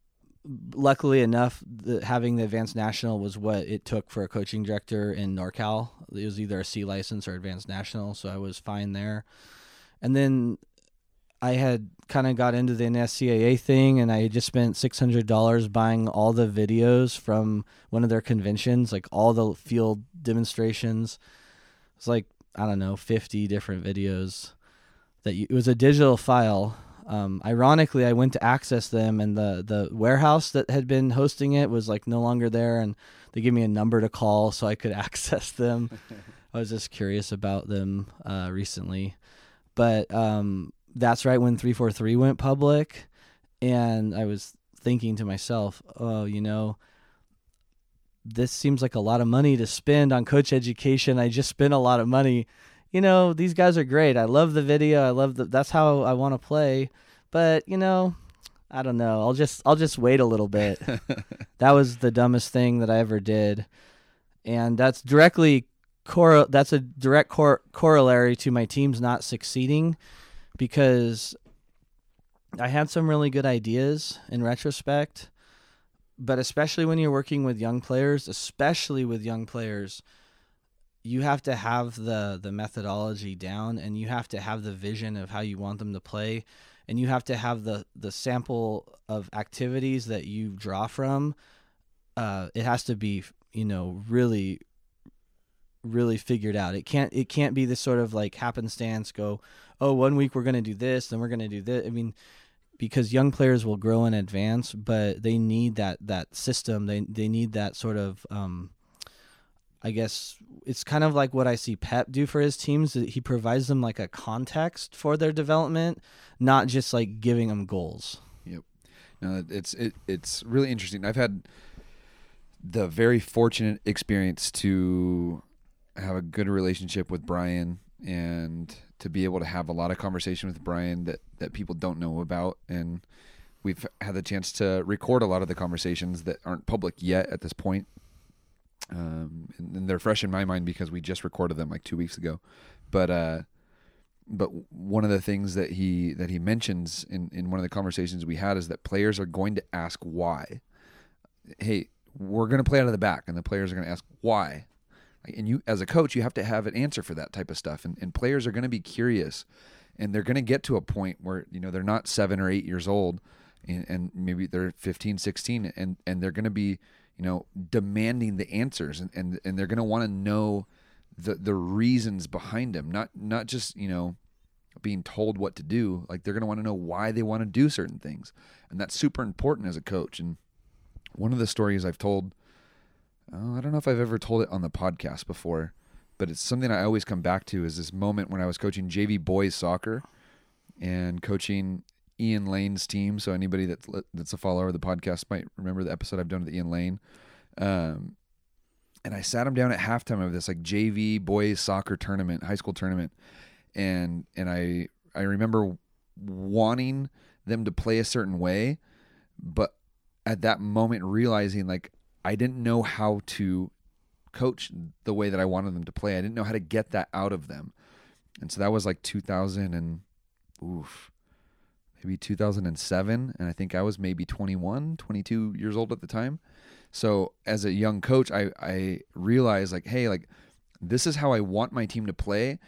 luckily enough, the, having the advanced national was what it took for a coaching director in NorCal. It was either a C license or advanced national, so I was fine there and then I had kind of got into the NSCAA thing, and I just spent six hundred dollars buying all the videos from one of their conventions, like all the field demonstrations. It's like I don't know, fifty different videos. That you, it was a digital file. Um, ironically, I went to access them, and the the warehouse that had been hosting it was like no longer there, and they gave me a number to call so I could access them. I was just curious about them uh, recently but um, that's right when 343 went public and i was thinking to myself oh you know this seems like a lot of money to spend on coach education. I just spent a lot of money. You know these guys are great. I love the video. I love the that's how i want to play. But you know i don't know. I'll just i'll just wait a little bit. That was the dumbest thing that i ever did. And that's directly cor- that's a direct cor- corollary to my teams not succeeding because I had some really good ideas in retrospect, but especially when you're working with young players, especially with young players, you have to have the the methodology down and you have to have the vision of how you want them to play and you have to have the the sample of activities that you draw from uh, it has to be you know really really figured out. It can't it can't be this sort of like happenstance go, oh, one week we're gonna do this, then we're gonna do this. I mean, because young players will grow in advance, but they need that that system. They they need that sort of um I guess it's kind of like what I see Pep do for his teams. He provides them like a context for their development, not just like giving them goals. Yep. No, it's it, it's really interesting. I've had the very fortunate experience to have a good relationship with Brian and to be able to have a lot of conversation with Brian that that people don't know about and we've had the chance to record a lot of the conversations that aren't public yet at this point. Um, and, and they're fresh in my mind because we just recorded them like two weeks ago. But uh, but one of the things that he that he mentions in in one of the conversations we had is that players are going to ask why. Hey, we're going to play out of the back, and the players are going to ask why. And you, as a coach, you have to have an answer for that type of stuff. And, and players are going to be curious, and they're going to get to a point where you know they're not seven or eight years old, and, and maybe they're 15, 16, and and they're going to be you know demanding the answers, and and, and they're going to want to know the the reasons behind them, not not just you know being told what to do. Like they're going to want to know why they want to do certain things, and that's super important as a coach. And one of the stories I've told, oh, I don't know if I've ever told it on the podcast before, but it's something I always come back to. Is this moment when I was coaching JV boys soccer and coaching Ian Lane's team. So anybody that's that's a follower of the podcast might remember the episode I've done with Ian Lane. Um, and I sat him down at halftime of this like JV boys soccer tournament, high school tournament, and and I I remember wanting them to play a certain way, but at that moment realizing like I didn't know how to coach the way that I wanted them to play. I didn't know how to get that out of them. And so that was like 2000 and oof, maybe 2007 and I think I was maybe 21, 22 years old at the time. So as a young coach, I I realized like, hey, like this is how I want my team to play,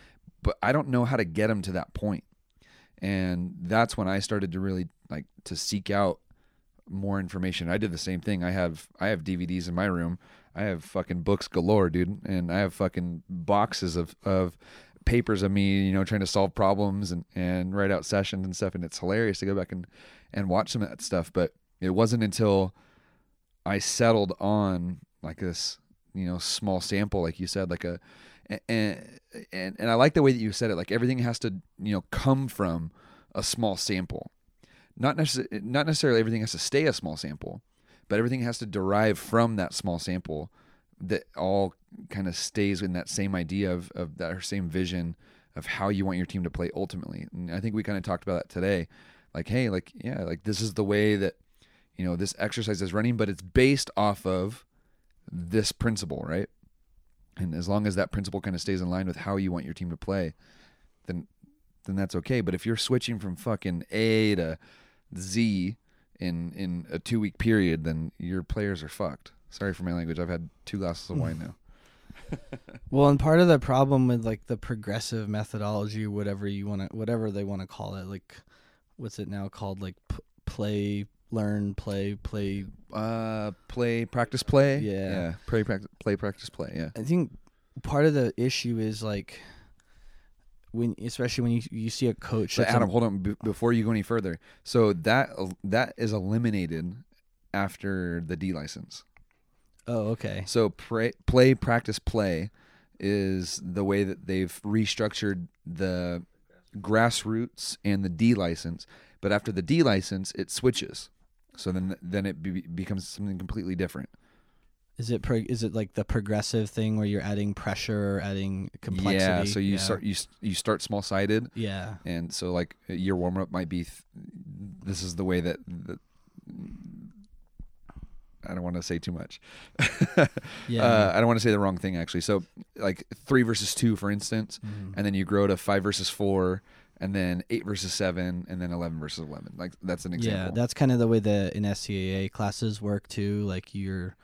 but I don't know how to get them to that point. And that's when I started to really like to seek out more information. I did the same thing. I have I have DVDs in my room. I have fucking books galore, dude, and I have fucking boxes of of papers of me, you know, trying to solve problems and and write out sessions and stuff. And it's hilarious to go back and and watch some of that stuff. But it wasn't until I settled on like this, you know, small sample, like you said, like a, and and and I like the way that you said it. Like everything has to, you know, come from a small sample. Not necessarily, not necessarily everything has to stay a small sample, but everything has to derive from that small sample. That all kind of stays in that same idea of of that same vision of how you want your team to play ultimately. And I think we kind of talked about that today. Like, hey, like yeah, like this is the way that you know this exercise is running but it's based off of this principle right and as long as that principle kind of stays in line with how you want your team to play then then that's okay but if you're switching from fucking a to z in in a two week period then your players are fucked sorry for my language i've had two glasses of wine now well and part of the problem with like the progressive methodology whatever you want to whatever they want to call it like what's it now called like p- play learn, play, play. Uh, play, practice, play. Yeah. yeah. Play, practice, play, practice, play. Yeah. I think part of the issue is like when, especially when you you see a coach. So Adam, hold on b- before you go any further. So that that is eliminated after the D license. Oh, okay. So pray, play, practice, play is the way that they've restructured the grassroots and the D license. But after the D license, it switches. So then then it be, becomes something completely different. Is it pro- is it like the progressive thing where you're adding pressure or adding complexity? Yeah, so you yeah. start you you start small sided. Yeah. And so like your warm up might be th- this is the way that the, I don't want to say too much. yeah. Uh, I don't want to say the wrong thing actually. So like 3 versus 2 for instance, mm-hmm. and then you grow to 5 versus 4 and then eight versus seven, and then eleven versus eleven. Like that's an example. Yeah, that's kind of the way the NSCAA classes work too. Like you're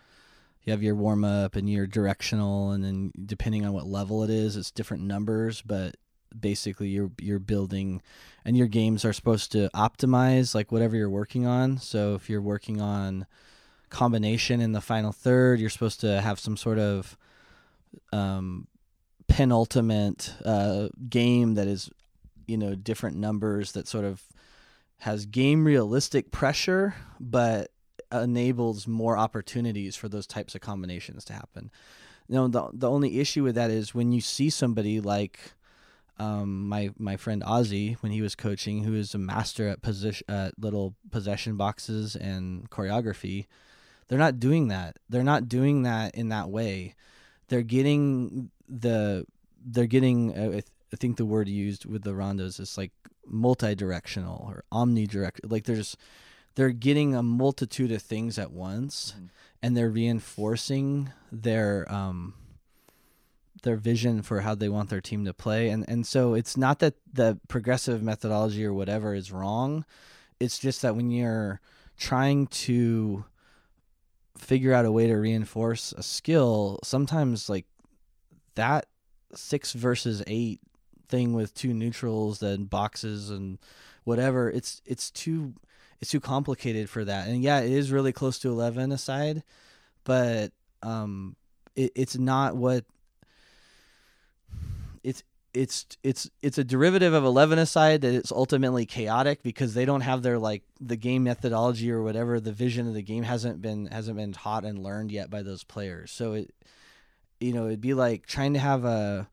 you have your warm up and your directional, and then depending on what level it is, it's different numbers. But basically, you're you're building, and your games are supposed to optimize like whatever you're working on. So if you're working on combination in the final third, you're supposed to have some sort of um, penultimate uh, game that is you know different numbers that sort of has game realistic pressure but enables more opportunities for those types of combinations to happen. You know the, the only issue with that is when you see somebody like um, my my friend Ozzy when he was coaching who is a master at position at little possession boxes and choreography they're not doing that. They're not doing that in that way. They're getting the they're getting uh, I, th- I think the word used with the rondos is like multi-directional or omnidirectional. Like there's they're getting a multitude of things at once Mhm. and they're reinforcing their um their vision for how they want their team to play and and so it's not that the progressive methodology or whatever is wrong it's just that when you're trying to figure out a way to reinforce a skill sometimes like that 6 versus 8 thing with two neutrals and boxes and whatever it's it's too it's too complicated for that. And yeah it is really close to 11 aside but um it, it's not what it's it's it's it's a derivative of 11 aside that it's ultimately chaotic because they don't have their like the game methodology or whatever the vision of the game hasn't been hasn't been taught and learned yet by those players. So it you know it'd be like trying to have a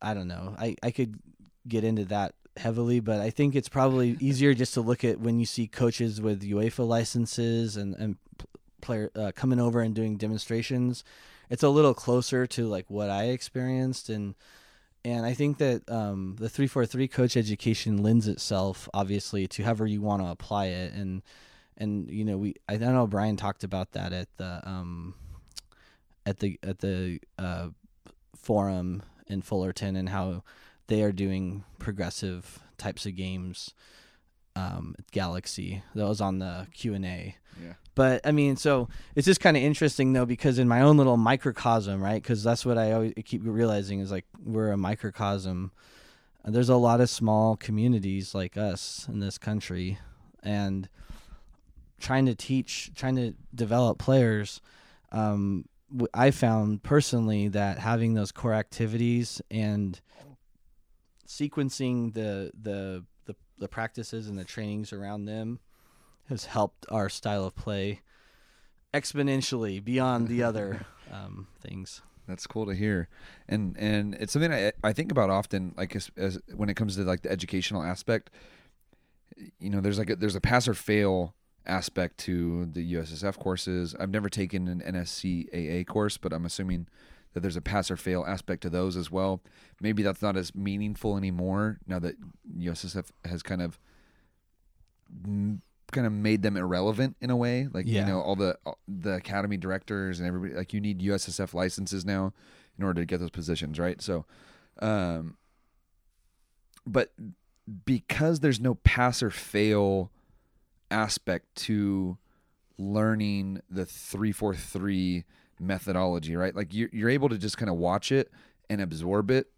i don't know i i could get into that heavily but i think it's probably easier just to look at when you see coaches with uefa licenses and and player uh, coming over and doing demonstrations. It's a little closer to like what i experienced and and I think that um, the three four three coach education lends itself obviously to however you want to apply it, and and you know we I know Brian talked about that at the um, at the at the uh, forum in Fullerton and how they are doing progressive types of games. Um, Galaxy that was on the Q and A, Yeah. but I mean, so it's just kind of interesting though because in my own little microcosm, right? Because that's what I always keep realizing is like we're a microcosm. There's a lot of small communities like us in this country, and trying to teach, trying to develop players. Um, I found personally that having those core activities and sequencing the the the, the practices and the trainings around them has helped our style of play exponentially beyond the other um, things. That's cool to hear, and and it's something I I think about often, like as, as when it comes to like the educational aspect. You know, there's like a, there's a pass or fail aspect to the USSF courses. I've never taken an NSCAA course, but I'm assuming that there's a pass or fail aspect to those as well. Maybe that's not as meaningful anymore now that USSF has kind of kind of made them irrelevant in a way. Like Yeah. you know, all the all the academy directors and everybody like you need USSF licenses now in order to get those positions, right? So, um, but because there's no pass or fail aspect to learning the 343 methodology, right? Like you're, you're able to just kind of watch it and absorb it,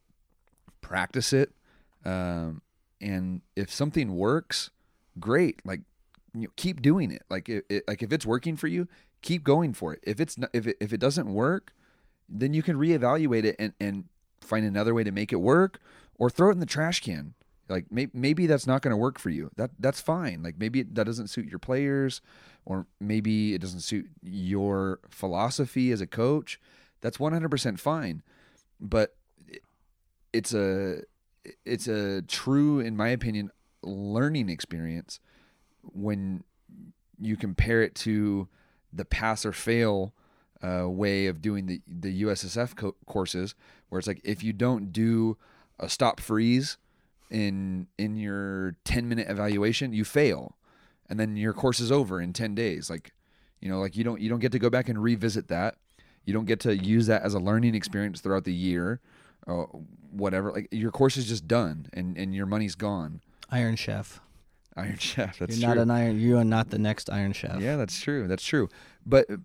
practice it. Um, and if something works, great. Like you know, keep doing it. Like it, it, like if it's working for you, keep going for it. If it's not, if it, if it doesn't work, then you can reevaluate it and, and find another way to make it work or throw it in the trash can. Like may, maybe that's not going to work for you. That that's fine. Like maybe that doesn't suit your players or maybe it doesn't suit your philosophy as a coach. That's 100% fine. But it's a it's a true in my opinion learning experience when you compare it to the pass or fail uh, way of doing the the USSF co- courses, where it's like if you don't do a stop freeze in in your 10 minute evaluation, you fail, and then your course is over in 10 days. Like you know, like you don't you don't get to go back and revisit that. You don't get to use that as a learning experience throughout the year, or whatever. Like your course is just done, and and your money's gone. Iron Chef. Iron Chef. That's You're true. not an Iron. You are not the next Iron Chef. Yeah, that's true. That's true. But uh,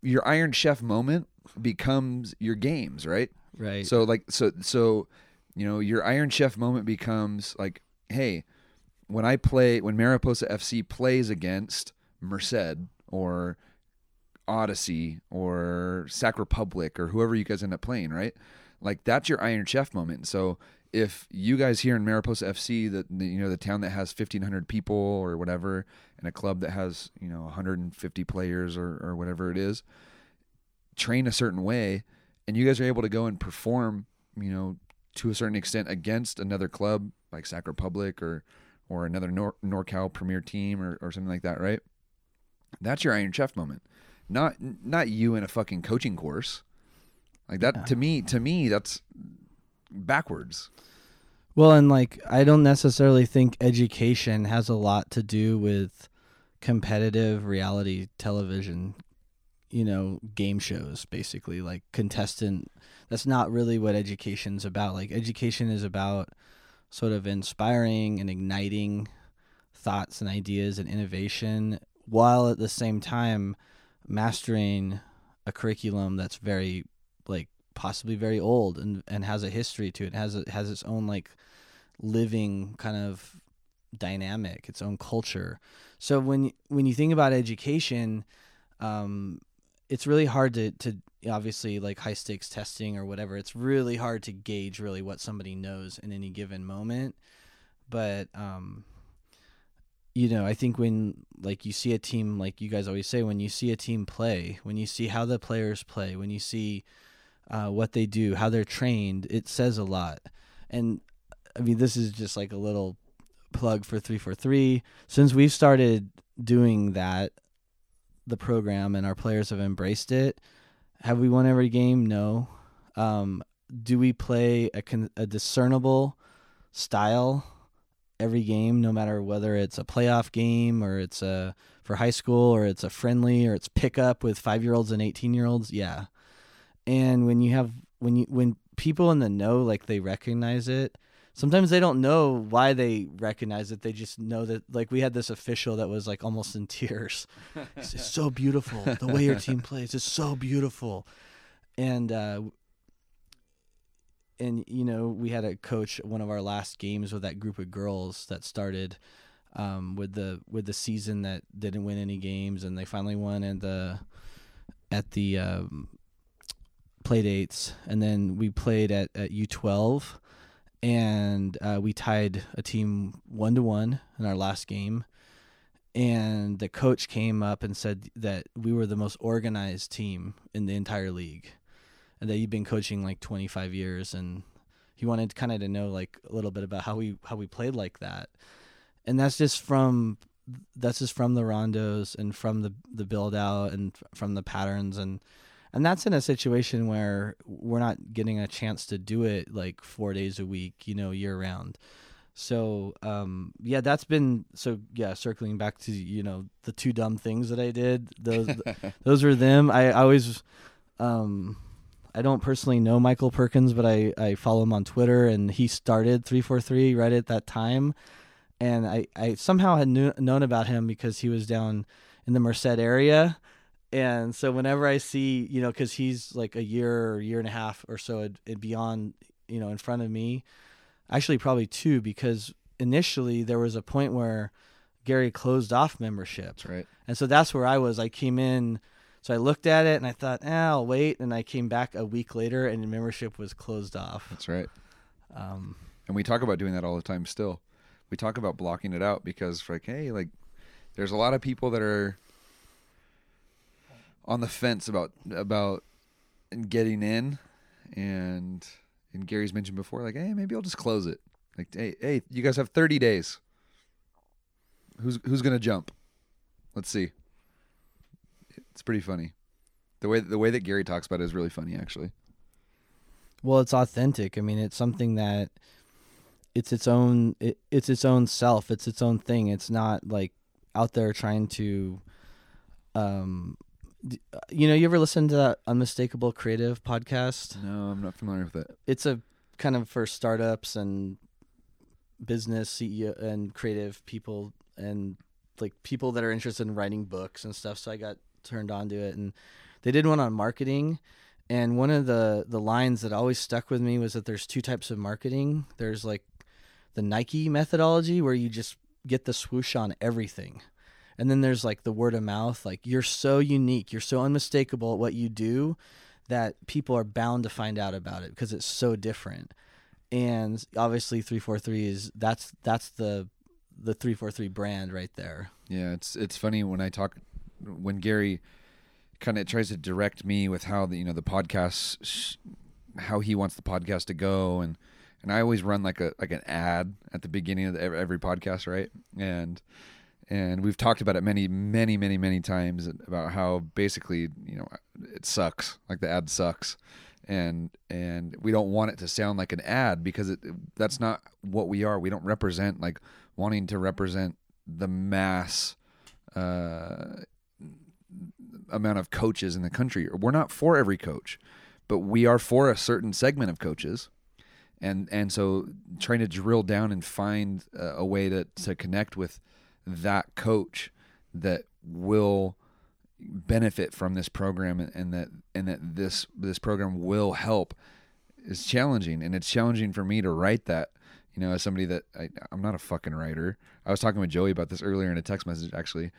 your Iron Chef moment becomes your games, right? Right. So like so so you know, your Iron Chef moment becomes like, hey, when I play when Mariposa FC plays against Merced or Odyssey or Sac Republic or whoever you guys end up playing, right? Like that's your Iron Chef moment. So if you guys here in Mariposa FC, the you know the town that has fifteen hundred people or whatever, and a club that has you know one hundred and fifty players or or whatever it is, train a certain way, and you guys are able to go and perform, you know, to a certain extent against another club like Sac Republic or or another Nor- NorCal Premier team or, or something like that, right? That's your Iron Chef moment. Not not you in a fucking coaching course. Like that Yeah. to me, to me, that's backwards. Well, and like I don't necessarily think education has a lot to do with competitive reality television, you know, game shows basically like contestant that's not really what education's about. Like education is about sort of inspiring and igniting thoughts and ideas and innovation while at the same time mastering a curriculum that's very like possibly very old and and has a history to it has a, has its own like living kind of dynamic its own culture so when when you think about education um it's really hard to to obviously like high stakes testing or whatever. It's really hard to gauge really what somebody knows in any given moment. But um you know i think when like you see a team like you guys always say when you see a team play when you see how the players play when you see uh, what they do how they're trained it says a lot. And i mean this is just like a little plug for 343 since we've started doing that the program and our players have embraced it. Have we won every game? No. Um, do we play a, con- a discernible style every game no matter whether it's a playoff game or it's a for high school or it's a friendly or it's pickup with 5 year olds and 18 year olds yeah. And when you have when you when people in the know like they recognize it sometimes they don't know why they recognize it. They just know that like we had this official that was like almost in tears. It's just so beautiful the way your team plays is so beautiful. And uh and you know we had a coach one of our last games with that group of girls that started um, with the with the season that didn't win any games and they finally won at the at the um, play dates and then we played at, at U12 and uh, we tied a team one to one in our last game. And the coach came up and said that we were the most organized team in the entire league and that he'd been coaching like 25 years. And he wanted kind of to know like a little bit about how we how we played like that. And that's just from that's just from the rondos and from the the build out and from the patterns. And and that's in a situation where we're not getting a chance to do it like four days a week you know year round so um yeah that's been so yeah circling back to you know the two dumb things that i did those those were them i, I always um I don't personally know Michael Perkins, but I, I follow him on Twitter, and he started 343 right at that time. And I, I somehow had knew, known about him because he was down in the Merced area. And so whenever I see, you know, because he's like a year or year and a half or so ad- ad- beyond, you know, in front of me, actually probably two, because initially there was a point where Gary closed off membership. That's right. And so that's where I was. I came in, so I looked at it and I thought, eh, I'll wait. And I came back a week later and the membership was closed off. That's right. Um, And we talk about doing that all the time still. We talk about blocking it out because like, hey, like there's a lot of people that are on the fence about about getting in and and Gary's mentioned before, like, hey, maybe I'll just close it. Like, hey, hey, you guys have thirty days. Who's who's gonna jump? Let's see. It's pretty funny. The way the way that Gary talks about it is really funny actually. well, it's authentic. I mean, it's something that it's its own. It, it's its own self. It's its own thing. It's not like out there trying to. Um, Uh, you know, you ever listen to that Unmistakable Creative podcast? No, I'm not familiar with it. it's a kind of for startups and business CEO and creative people and like people that are interested in writing books and stuff. So I got turned on to it, and they did one on marketing. And one of the the lines that always stuck with me was that there's two types of marketing. There's like the Nike methodology where you just get the swoosh on everything. And then there's like the word of mouth, like you're so unique, you're so unmistakable at what you do that people are bound to find out about it because it's so different. And obviously 343 is that's that's the the 343 brand right there. Yeah, it's it's funny when I talk when Gary kind of tries to direct me with how the you know the podcast how he wants the podcast to go and and I always run like a like an ad at the beginning of the, every podcast, right? And and we've talked about it many many many many times about how basically you know it sucks like the ad sucks and and we don't want it to sound like an ad because it that's not what we are. We don't represent like wanting to represent the mass uh, amount of coaches in the country. We're not for every coach, but we are for a certain segment of coaches. And and so trying to drill down and find a, a way to to connect with that coach that will benefit from this program and, and that and that this this program will help is challenging. And it's challenging for me to write that you know as somebody that I, i'm not a fucking writer. I was talking with joey about this earlier in a text message actually.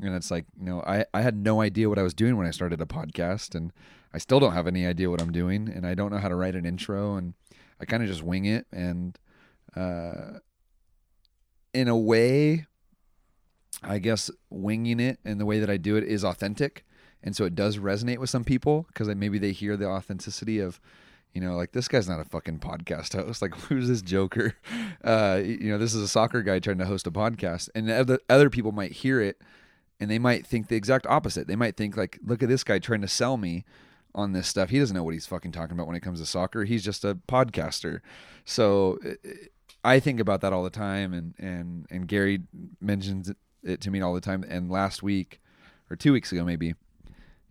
And it's like you know i i had no idea what i was doing when i started a podcast. And i still don't have any idea what i'm doing. And i don't know how to write an intro. And i kind of just wing it. And uh in a way I guess winging it and the way that I do it is authentic. And so it does resonate with some people because maybe they hear the authenticity of, you know, like this guy's not a fucking podcast host. Like, who's this joker? Uh, you know, this is a soccer guy trying to host a podcast. And other, other people might hear it and they might think the exact opposite. They might think, like, look at this guy trying to sell me on this stuff. He doesn't know what he's fucking talking about when it comes to soccer. He's just a podcaster. So I think about that all the time. And, and, and Gary mentions it to me all the time. And last week, or two weeks ago, maybe,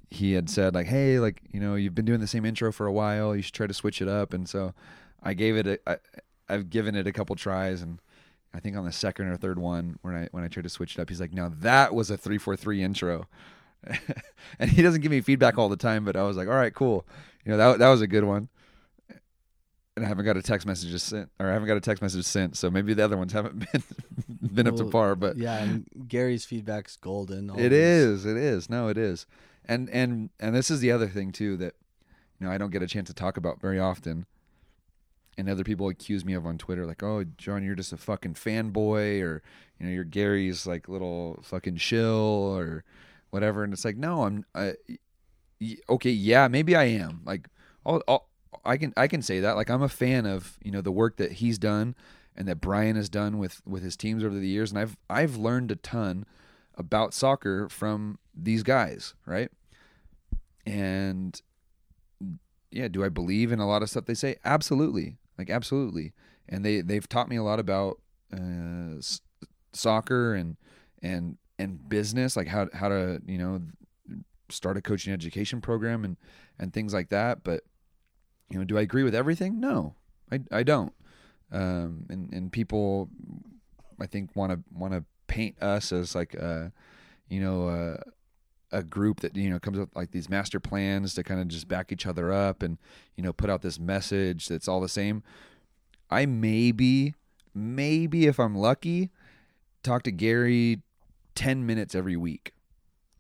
he had said like, "Hey, like you know, you've been doing the same intro for a while. You should try to switch it up." And so, I gave it. A, I, I've given it a couple tries, and I think on the second or third one, when I when I tried to switch it up, he's like, "Now that was a three four three intro." and he doesn't give me feedback all the time, but I was like, "All right, cool." You know, that that was a good one and I haven't got a text message sent, or I haven't got a text message sent. So maybe the other ones haven't been been well, up to par. But yeah, and Gary's feedback's golden. Always. It is. It is. No, it is. And and and this is the other thing too that you know I don't get a chance to talk about very often. And other people accuse me of on Twitter, like, "Oh, John, you're just a fucking fanboy," or you know, you're Gary's like little fucking shill, or whatever. And it's like, no, I'm. I, okay, yeah, maybe I am. Like, I'll, I'll I can I can say that like I'm a fan of you know the work that he's done and that Brian has done with with his teams over the years, and I've I've learned a ton about soccer from these guys, right? And yeah, do I believe in a lot of stuff they say? Absolutely, like absolutely. And they they've taught me a lot about uh, s- soccer and and and business, like how how to you know start a coaching education program and and things like that. But you know, do I agree with everything? No, I, I don't. Um, and, and people, I think, want to want to paint us as like a, you know, a, a group that you know comes up like these master plans to kind of just back each other up and you know put out this message that's all the same. I maybe, maybe if I'm lucky, talk to Gary ten minutes every week,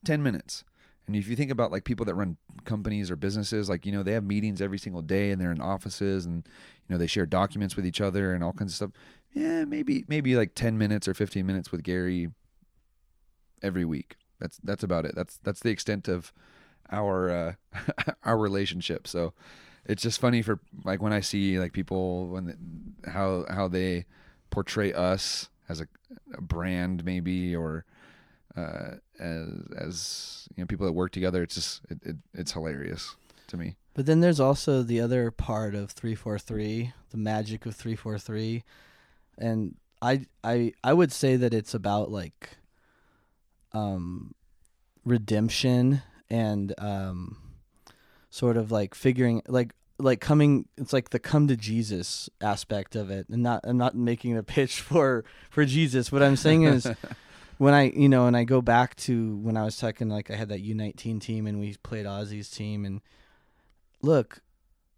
ten minutes. And if you think about like people that run companies or businesses, like, you know, they have meetings every single day and they're in offices and, you know, they share documents with each other and all kinds of stuff. Yeah, maybe, maybe like 10 minutes or 15 minutes with Gary every week. That's, that's about it. That's, that's the extent of our, uh, our relationship. So it's just funny for like when I see like people, when, how, how they portray us as a, a brand maybe, or, uh, as as you know people that work together. It's just it, it, it's hilarious to me. But then there's also the other part of three four three, the magic of three four three, and I I I would say that it's about like um redemption and um sort of like figuring like like coming it's like the come to Jesus aspect of it and not I'm not making a pitch for for Jesus what I'm saying is when I you know and I go back to when I was talking like I had that U19 team and we played Ozzy's team and look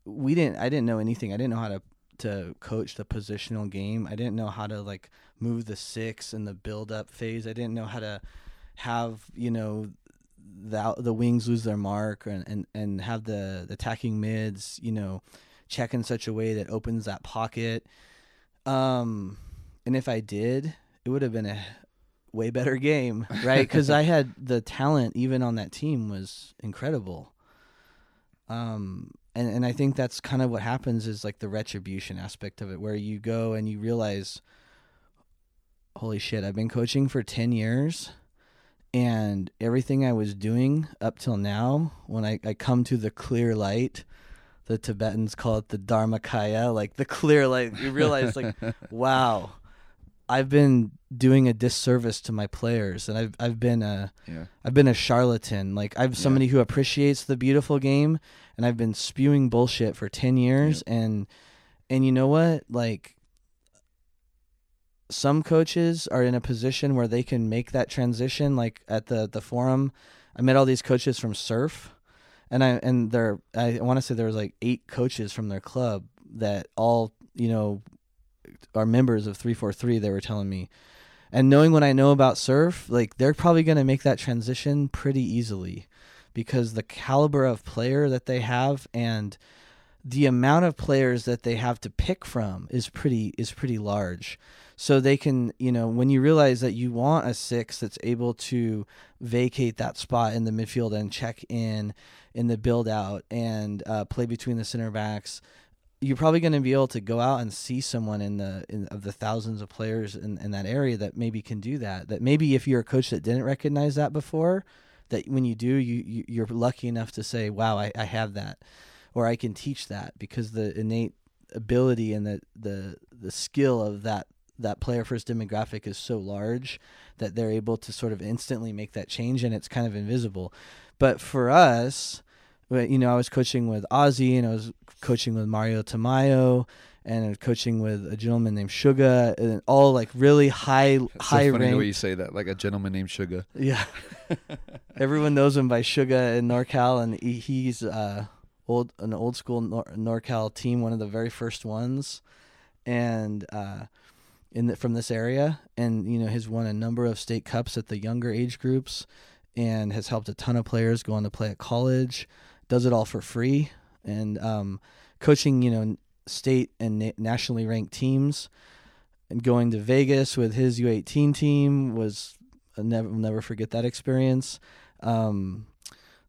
we didn't I didn't know anything. I didn't know how to to coach the positional game. I didn't know how to like move the six and the build up phase. I didn't know how to have you know the the wings lose their mark and and, and have the, the attacking mids you know check in such a way that opens that pocket. Um and if I did it would have been a way better game, right? Because I had the talent even on that team was incredible. Um, and and I think that's kind of what happens is like the retribution aspect of it, where you go and you realize, holy shit, I've been coaching for ten years, and everything I was doing up till now, when I, I come to the clear light the Tibetans call it the Dharmakaya, like the clear light. You realize, like, wow, I've been doing a disservice to my players, and I've I've been a Yeah. have been a charlatan. Like I'm somebody who appreciates the beautiful game, and I've been spewing bullshit for ten years, and and you know what, like. Some coaches are in a position where they can make that transition. Like at the the forum, I met all these coaches from surf, and I and there I want to say there was like eight coaches from their club that all you know are members of 343 they were telling me. And knowing what I know about surf like they're probably going to make that transition pretty easily because the caliber of player that they have and the amount of players that they have to pick from is pretty is pretty large. So they can you know when you realize that you want a six that's able to vacate that spot in the midfield and check in in the build out and uh, play between the center backs you're probably going to be able to go out and see someone in the in, of the thousands of players in, in that area that maybe can do that that maybe if you're a coach that didn't recognize that before that when you do you, you you're lucky enough to say wow I, I have that or I can teach that because the innate ability and the the the skill of that that player first demographic is so large that they're able to sort of instantly make that change and it's kind of invisible. But for us, you know, I was coaching with Ozzy and I was coaching with Mario Tamayo and I was coaching with a gentleman named Suga and all like really high It's high so funny the way you say that, like a gentleman named Sugar. Yeah. Everyone knows him by Suga in NorCal, and he, he's uh, old an old school Nor- NorCal team, one of the very first ones, and uh, in the, from this area, and you know has won a number of state cups at the younger age groups, and has helped a ton of players go on to play at college. Does it all for free, and um, coaching you know state and na- nationally ranked teams, and going to Vegas with his U18 team was I'll never never forget that experience. Um,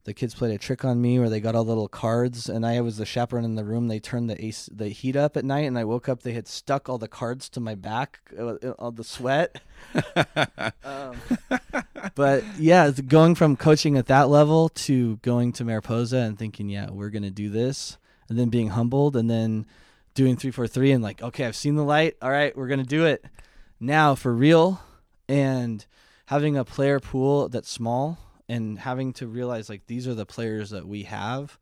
the kids played a trick on me where they got all the little cards, and I was the chaperone in the room. They turned the ace, the heat up at night, and I woke up. They had stuck all the cards to my back, uh, all the sweat. um, but yeah, going from coaching at that level to going to Mariposa and thinking, yeah, we're gonna do this, and then being humbled, and then doing three four three, and like, okay, I've seen the light. All right, we're gonna do it now for real, and having a player pool that's small and having to realize like these are the players that we have.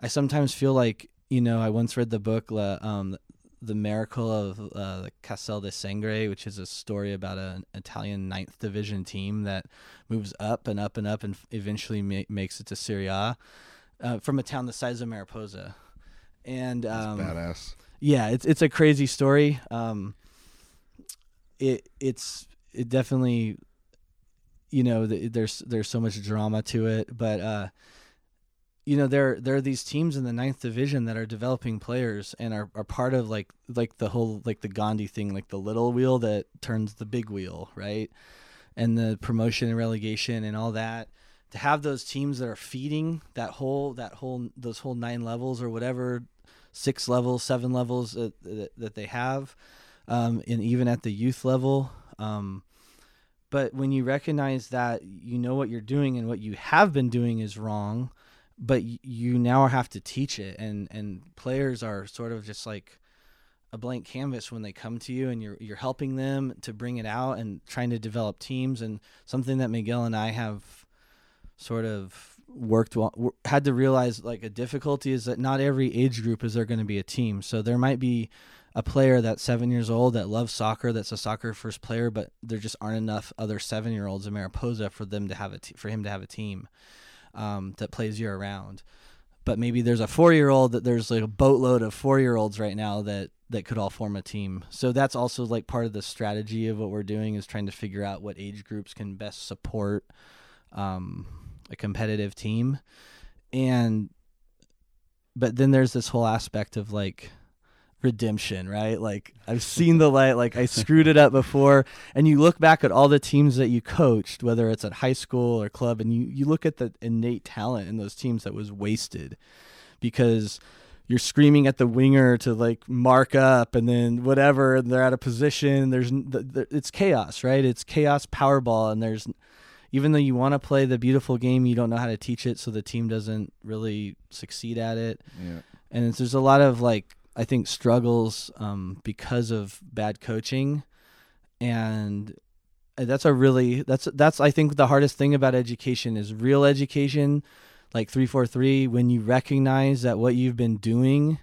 I sometimes feel like you know I once read the book La, um, the miracle of uh, the Castel di Sangro, which is a story about an Italian ninth division team that moves up and up and up and eventually ma- makes it to Serie A uh, from a town the size of Mariposa. And That's um, badass. yeah, it's it's a crazy story. Um, it it's it definitely, you know, th- there's there's so much drama to it, but uh, you know, there there are these teams in the ninth division that are developing players and are, are part of like like the whole like the Gandhi thing, like the little wheel that turns the big wheel, right? And the promotion and relegation and all that. To have those teams that are feeding that whole that whole those whole nine levels or whatever six levels, seven levels that, that, that they have, um, and even at the youth level. Um, but when you recognize that you know what you're doing and what you have been doing is wrong, but you now have to teach it, and and players are sort of just like a blank canvas when they come to you, and you're you're helping them to bring it out and trying to develop teams, and something that Miguel and I have sort of worked wa- w- had to realize like a difficulty is that not every age group is there going to be a team. So there might be a player that's seven years old that loves soccer that's a soccer first player but there just aren't enough other seven year olds in mariposa for them to have a for him to have a team um, that plays year round. But maybe there's a four year old that there's like a boatload of four year olds right now that that could all form a team. So that's also like part of the strategy of what we're doing is trying to figure out what age groups can best support um, a competitive team. And but then there's this whole aspect of like redemption right? Like i've seen the light. Like i screwed it up before. And you look back at all the teams that you coached whether it's at high school or club and you you look at the innate talent in those teams that was wasted because you're screaming at the winger to like mark up and then whatever and they're out of position. There's n- th- th- it's chaos right? It's chaos powerball and there's even though you want to play the beautiful game you don't know how to teach it so the team doesn't really succeed at it. Yeah. and it's, there's a lot of like I think struggles um, because of bad coaching, and that's a really that's that's I think the hardest thing about education is real education, like three four three. When you recognize that what you've been doing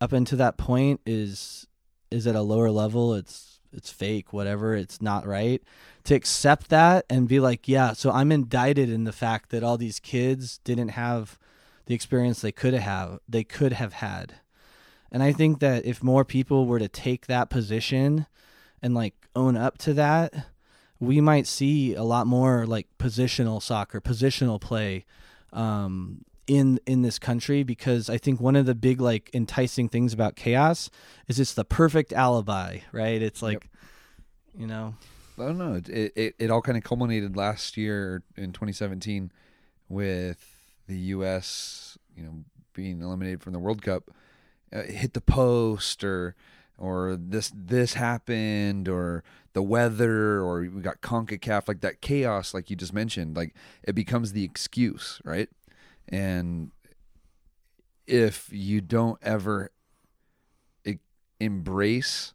up until that point is is at a lower level, it's it's fake, whatever, it's not right. To accept that and be like, yeah, so I'm indicted in the fact that all these kids didn't have the experience they could have they could have had. And I think that if more people were to take that position and like own up to that, we might see a lot more like positional soccer, positional play um, in in this country because I think one of the big like enticing things about chaos is it's the perfect alibi, right? It's like, yep. you know, I don't know. It it, it all kind of culminated last year in 2017 with the U.S. you know being eliminated from the World Cup, uh, hit the post or or this this happened or the weather or we got CONCACAF like that chaos like you just mentioned like it becomes the excuse right? And if you don't ever embrace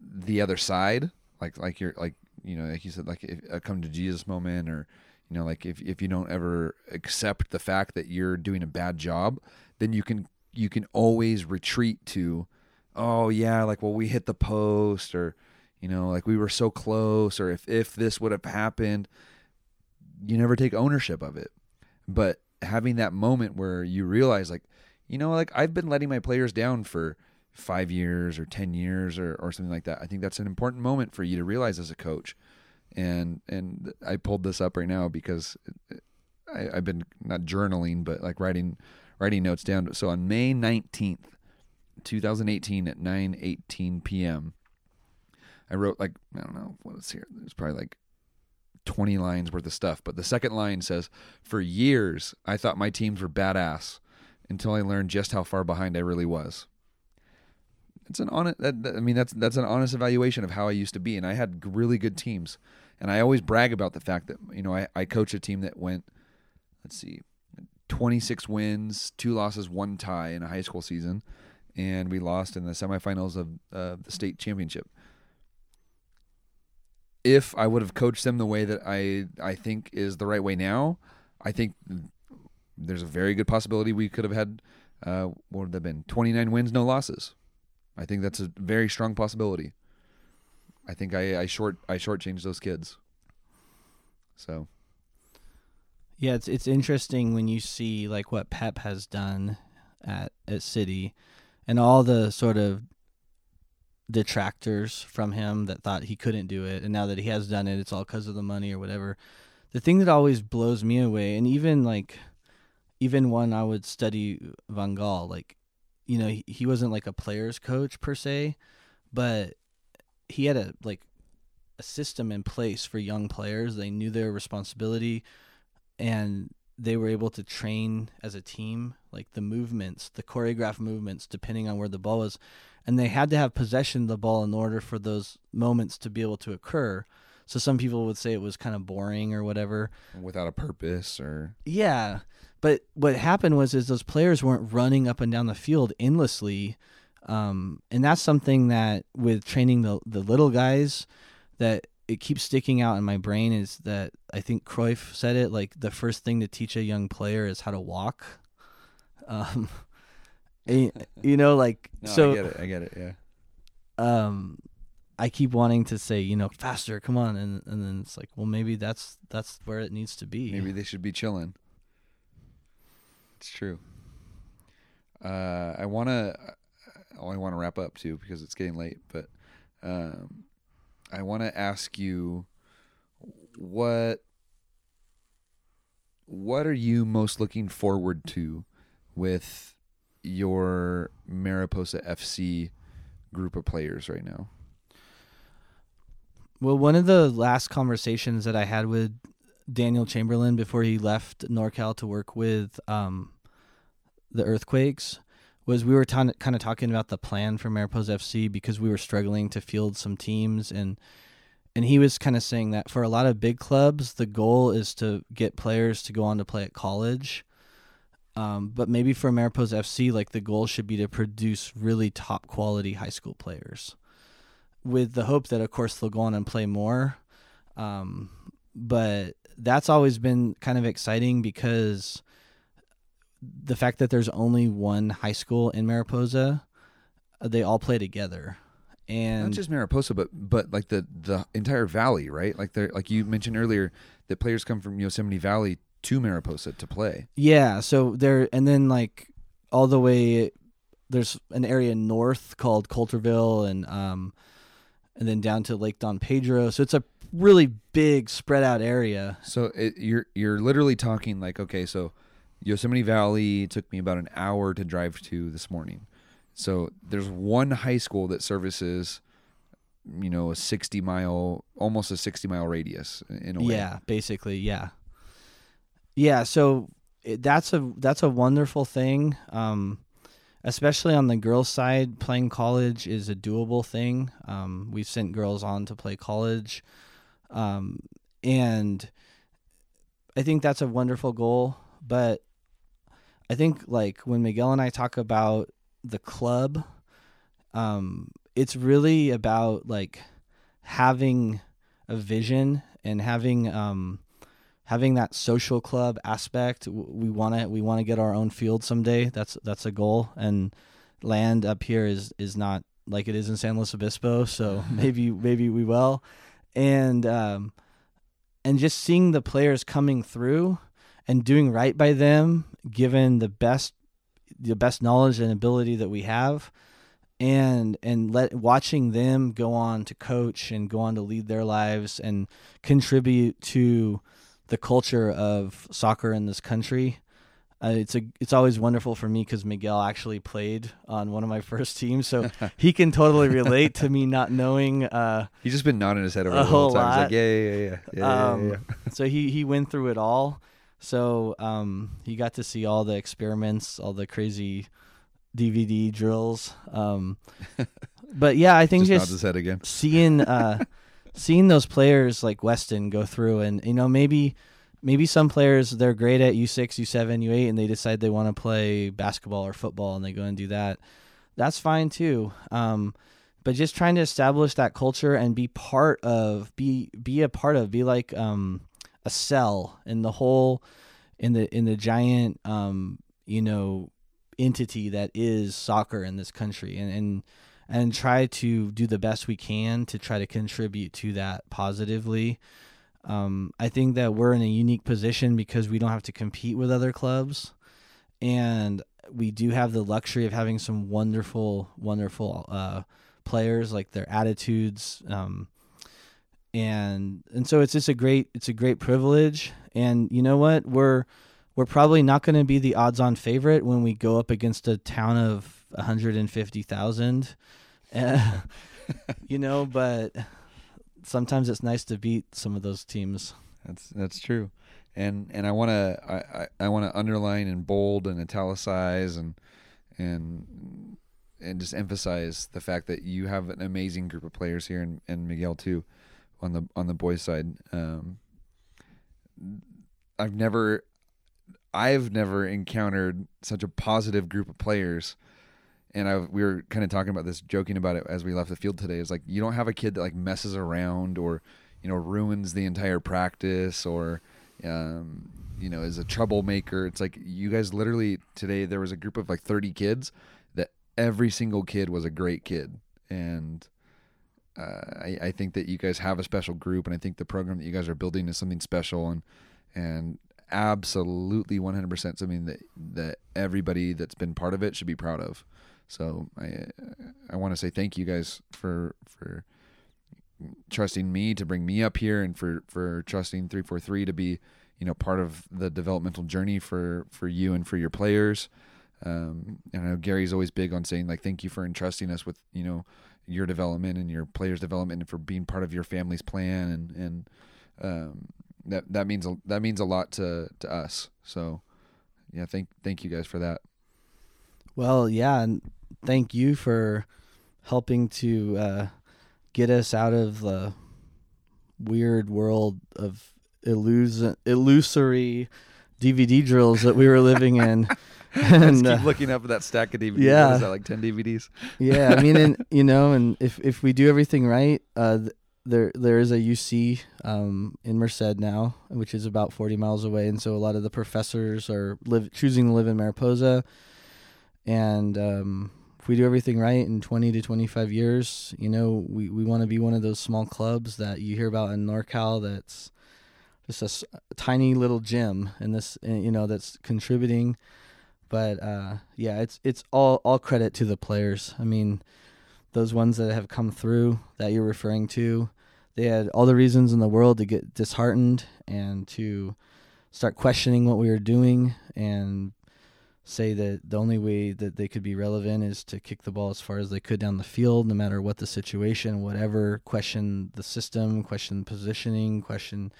the other side like like you're like you know like you said like a come to Jesus moment or you know like if if you don't ever accept the fact that you're doing a bad job then you can you can always retreat to oh yeah like well we hit the post or you know like we were so close or if if this would have happened you never take ownership of it. But having that moment where you realize like you know like I've been letting my players down for 5 years or 10 years or or something like that. I think that's an important moment for you to realize as a coach. And and I pulled this up right now because I, I've been not journaling but like writing writing notes down so on May 19th 2018 at 9:18 p.m. I wrote like I don't know what is here. There's probably like 20 lines worth of stuff, but the second line says, "For years, I thought my teams were badass until I learned just how far behind I really was." It's an honest. I mean, that's that's an honest evaluation of how I used to be, and I had really good teams, and I always brag about the fact that you know I I coach a team that went, let's see, 26 wins, two losses, one tie in a high school season and we lost in the semifinals of uh, the state championship. If I would have coached them the way that I I think is the right way now, I think there's a very good possibility we could have had uh, what would have been 29 wins, no losses. I think that's a very strong possibility. I think I, I short I shortchanged those kids. So. Yeah, it's it's interesting when you see like what Pep has done at at City and all the sort of detractors from him that thought he couldn't do it. And now that he has done it it's all because of the money or whatever. The thing that always blows me away and even like even when i would study van gaal like you know he, he wasn't like a player's coach per se but he had a like a system in place for young players. They knew their responsibility and they were able to train as a team, like the movements, the choreographed movements, depending on where the ball was. And they had to have possession of the ball in order for those moments to be able to occur. So some people would say it was kind of boring or whatever. Without a purpose or Yeah. But what happened was is those players weren't running up and down the field endlessly. Um, and that's something that with training the the little guys that it keeps sticking out in my brain is that I think Cruyff said it like the first thing to teach a young player is how to walk. Um, and, you know, like no, so. I get it. I get it. Yeah. Um, I keep wanting to say, you know, faster, come on, and and then it's like, well, maybe that's that's where it needs to be. Maybe they should be chilling. It's true. Uh, I want to. I want to wrap up too because it's getting late, but um, I want to ask you what what are you most looking forward to with your Mariposa FC group of players right now? Well, one of the last conversations that I had with Daniel Chamberlain before he left NorCal to work with um, the Earthquakes was we were kind of talking about the plan for Mariposa FC because we were struggling to field some teams and and he was kind of saying that for a lot of big clubs the goal is to get players to go on to play at college Um, but maybe for Mariposa FC, like the goal should be to produce really top quality high school players, with the hope that of course they'll go on and play more. Um, but that's always been kind of exciting because the fact that there's only one high school in Mariposa, uh, they all play together. And Not just Mariposa, but but like the the entire valley, right? Like they like you mentioned earlier, that players come from Yosemite Valley to Mariposa to play. Yeah, so there and then like all the way there's an area north called Coulterville and um and then down to Lake Don Pedro. So it's a really big spread out area. So it, you're you're literally talking like okay, so Yosemite Valley took me about an hour to drive to this morning. So there's one high school that services, you know, a 60 mile, almost a 60 mile radius in a way. Yeah, basically, yeah. Yeah, so it, that's a that's a wonderful thing. Um especially on the girls side, playing college is a doable thing. Um we've sent girls on to play college. Um and I think that's a wonderful goal, but I think like when Miguel and I talk about the club, um, it's really about like having a vision and having um, having that social club aspect. We want to we want to get our own field someday. That's that's a goal. And land up here is is not like it is in San Luis Obispo. So maybe maybe we will. And um, and just seeing the players coming through and doing right by them, given the best the best knowledge and ability that we have and and let watching them go on to coach and go on to lead their lives and contribute to the culture of soccer in this country. Uh, it's a it's always wonderful for me because Miguel actually played on one of my first teams, so he can totally relate to me not knowing. Uh, He's just been nodding his head over A the whole time. He's lot. like, yeah, yeah, yeah, yeah, yeah, yeah, um, yeah. so he he went through it all. So um, he got to see all the experiments, all the crazy DVD drills. Um, but yeah, I think Just, just, again. seeing uh, seeing those players like Weston go through, and you know maybe maybe some players they're great at U six, U seven, U eight, and they decide they want to play basketball or football, and they go and do that. That's fine too. Um, but just trying to establish that culture and be part of, be be a part of, be like um, a cell in the whole, in the in the giant, um, you know, entity that is soccer in this country, and and and try to do the best we can to try to contribute to that positively. Um, I think that we're in a unique position because we don't have to compete with other clubs, and we do have the luxury of having some wonderful, wonderful uh, players, like their attitudes, um, and and so it's just a great, it's a great privilege. And you know what, we're we're probably not going to be the odds-on favorite when we go up against a town of 150,000. Uh, you know, but sometimes it's nice to beat some of those teams. That's that's true, and and I want to I, I, I want to underline and bold and italicize and and and just emphasize the fact that you have an amazing group of players here, and, and Miguel too, on the on the boys side. Um, I've never I've never encountered such a positive group of players. And I, we were kind of talking about this, joking about it as we left the field today. Is like you don't have a kid that like messes around or you know ruins the entire practice or um, you know is a troublemaker. It's like you guys literally today there was a group of like 30 kids that every single kid was a great kid and uh, I, I think that you guys have a special group and I think the program that you guys are building is something special and and absolutely 100% something that that everybody that's been part of it should be proud of. So I I want to say thank you guys for for trusting me to bring me up here and for for trusting 343 to be you know part of the developmental journey for for you and for your players um and I know Gary's always big on saying like thank you for entrusting us with you know your development and your players development and for being part of your family's plan and and um that that means a, that means a lot to to us so yeah thank thank you guys for that Well, yeah, and thank you for helping to uh, get us out of the weird world of illus- illusory DVD drills that we were living in. and uh, keep looking up at that stack of DVDs. Yeah, what is that like ten DVDs? yeah, I mean, and you know, and if if we do everything right, uh, there there is a UC um, in Merced now, which is about 40 miles away, and so a lot of the professors are live choosing to live in Mariposa, and um, if we do everything right in 20 to 25 years, you know, we, we want to be one of those small clubs that you hear about in NorCal that's just a, a tiny little gym and this, you know, that's contributing. But uh, yeah, it's it's all all credit to the players. I mean, those ones that have come through that you're referring to, they had all the reasons in the world to get disheartened and to start questioning what we were doing and say that the only way that they could be relevant is to kick the ball as far as they could down the field, no matter what the situation, whatever, question the system, question positioning, question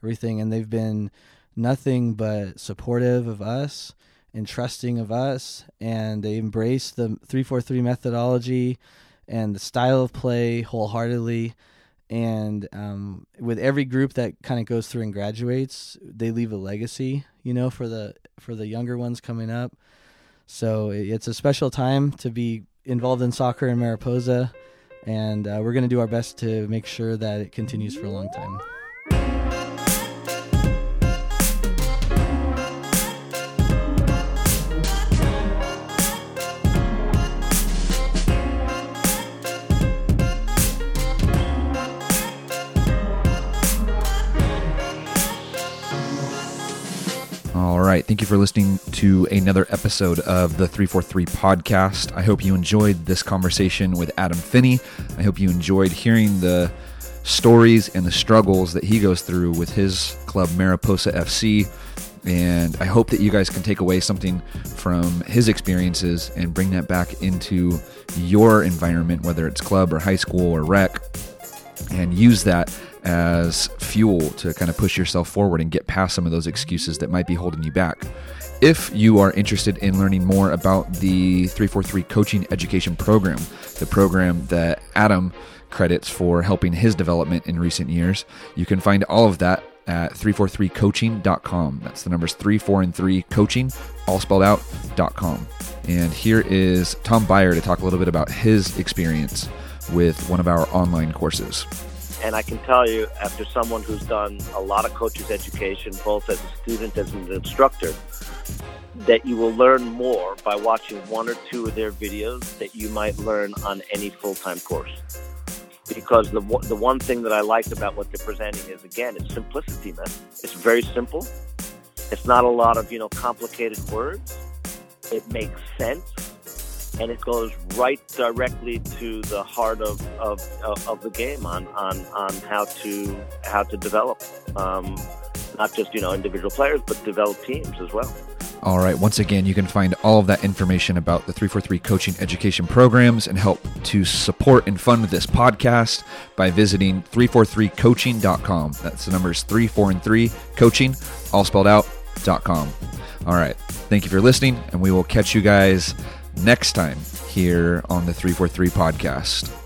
everything. And they've been nothing but supportive of us and trusting of us. And they embrace the 343 methodology and the style of play wholeheartedly. And um, with every group that kind of goes through and graduates, they leave a legacy, you know, for the for the younger ones coming up. So it's a special time to be involved in soccer in Mariposa, and uh, we're going to do our best to make sure that it continues for a long time. Right. Thank you for listening to another episode of the 343 podcast. I hope you enjoyed this conversation with Adam Finney. I hope you enjoyed hearing the stories and the struggles that he goes through with his club, Mariposa FC. And I hope that you guys can take away something from his experiences and bring that back into your environment, whether it's club or high school or rec, and use that as fuel to kind of push yourself forward and get past some of those excuses that might be holding you back. If you are interested in learning more about the 343 Coaching Education Program, the program that Adam credits for helping his development in recent years, you can find all of that at 343coaching.com. That's the numbers 3, 4, and 3 coaching, all spelled out.com. And here is Tom Byer to talk a little bit about his experience with one of our online courses. And I can tell you, after someone who's done a lot of coaches education, both as a student as an instructor, that you will learn more by watching one or two of their videos that you might learn on any full-time course. Because the the one thing that I like about what they're presenting is again, it's simplicity, man. It's very simple. It's not a lot of you know complicated words. It makes sense and it goes right directly to the heart of, of, of the game on, on, on how to how to develop um, not just you know individual players but develop teams as well. All right. Once again, you can find all of that information about the 343 coaching education programs and help to support and fund this podcast by visiting 343coaching.com. That's the numbers 3, 4, and 3 coaching, all spelled out.com. All right. Thank you for listening, and we will catch you guys next time here on the 343 podcast.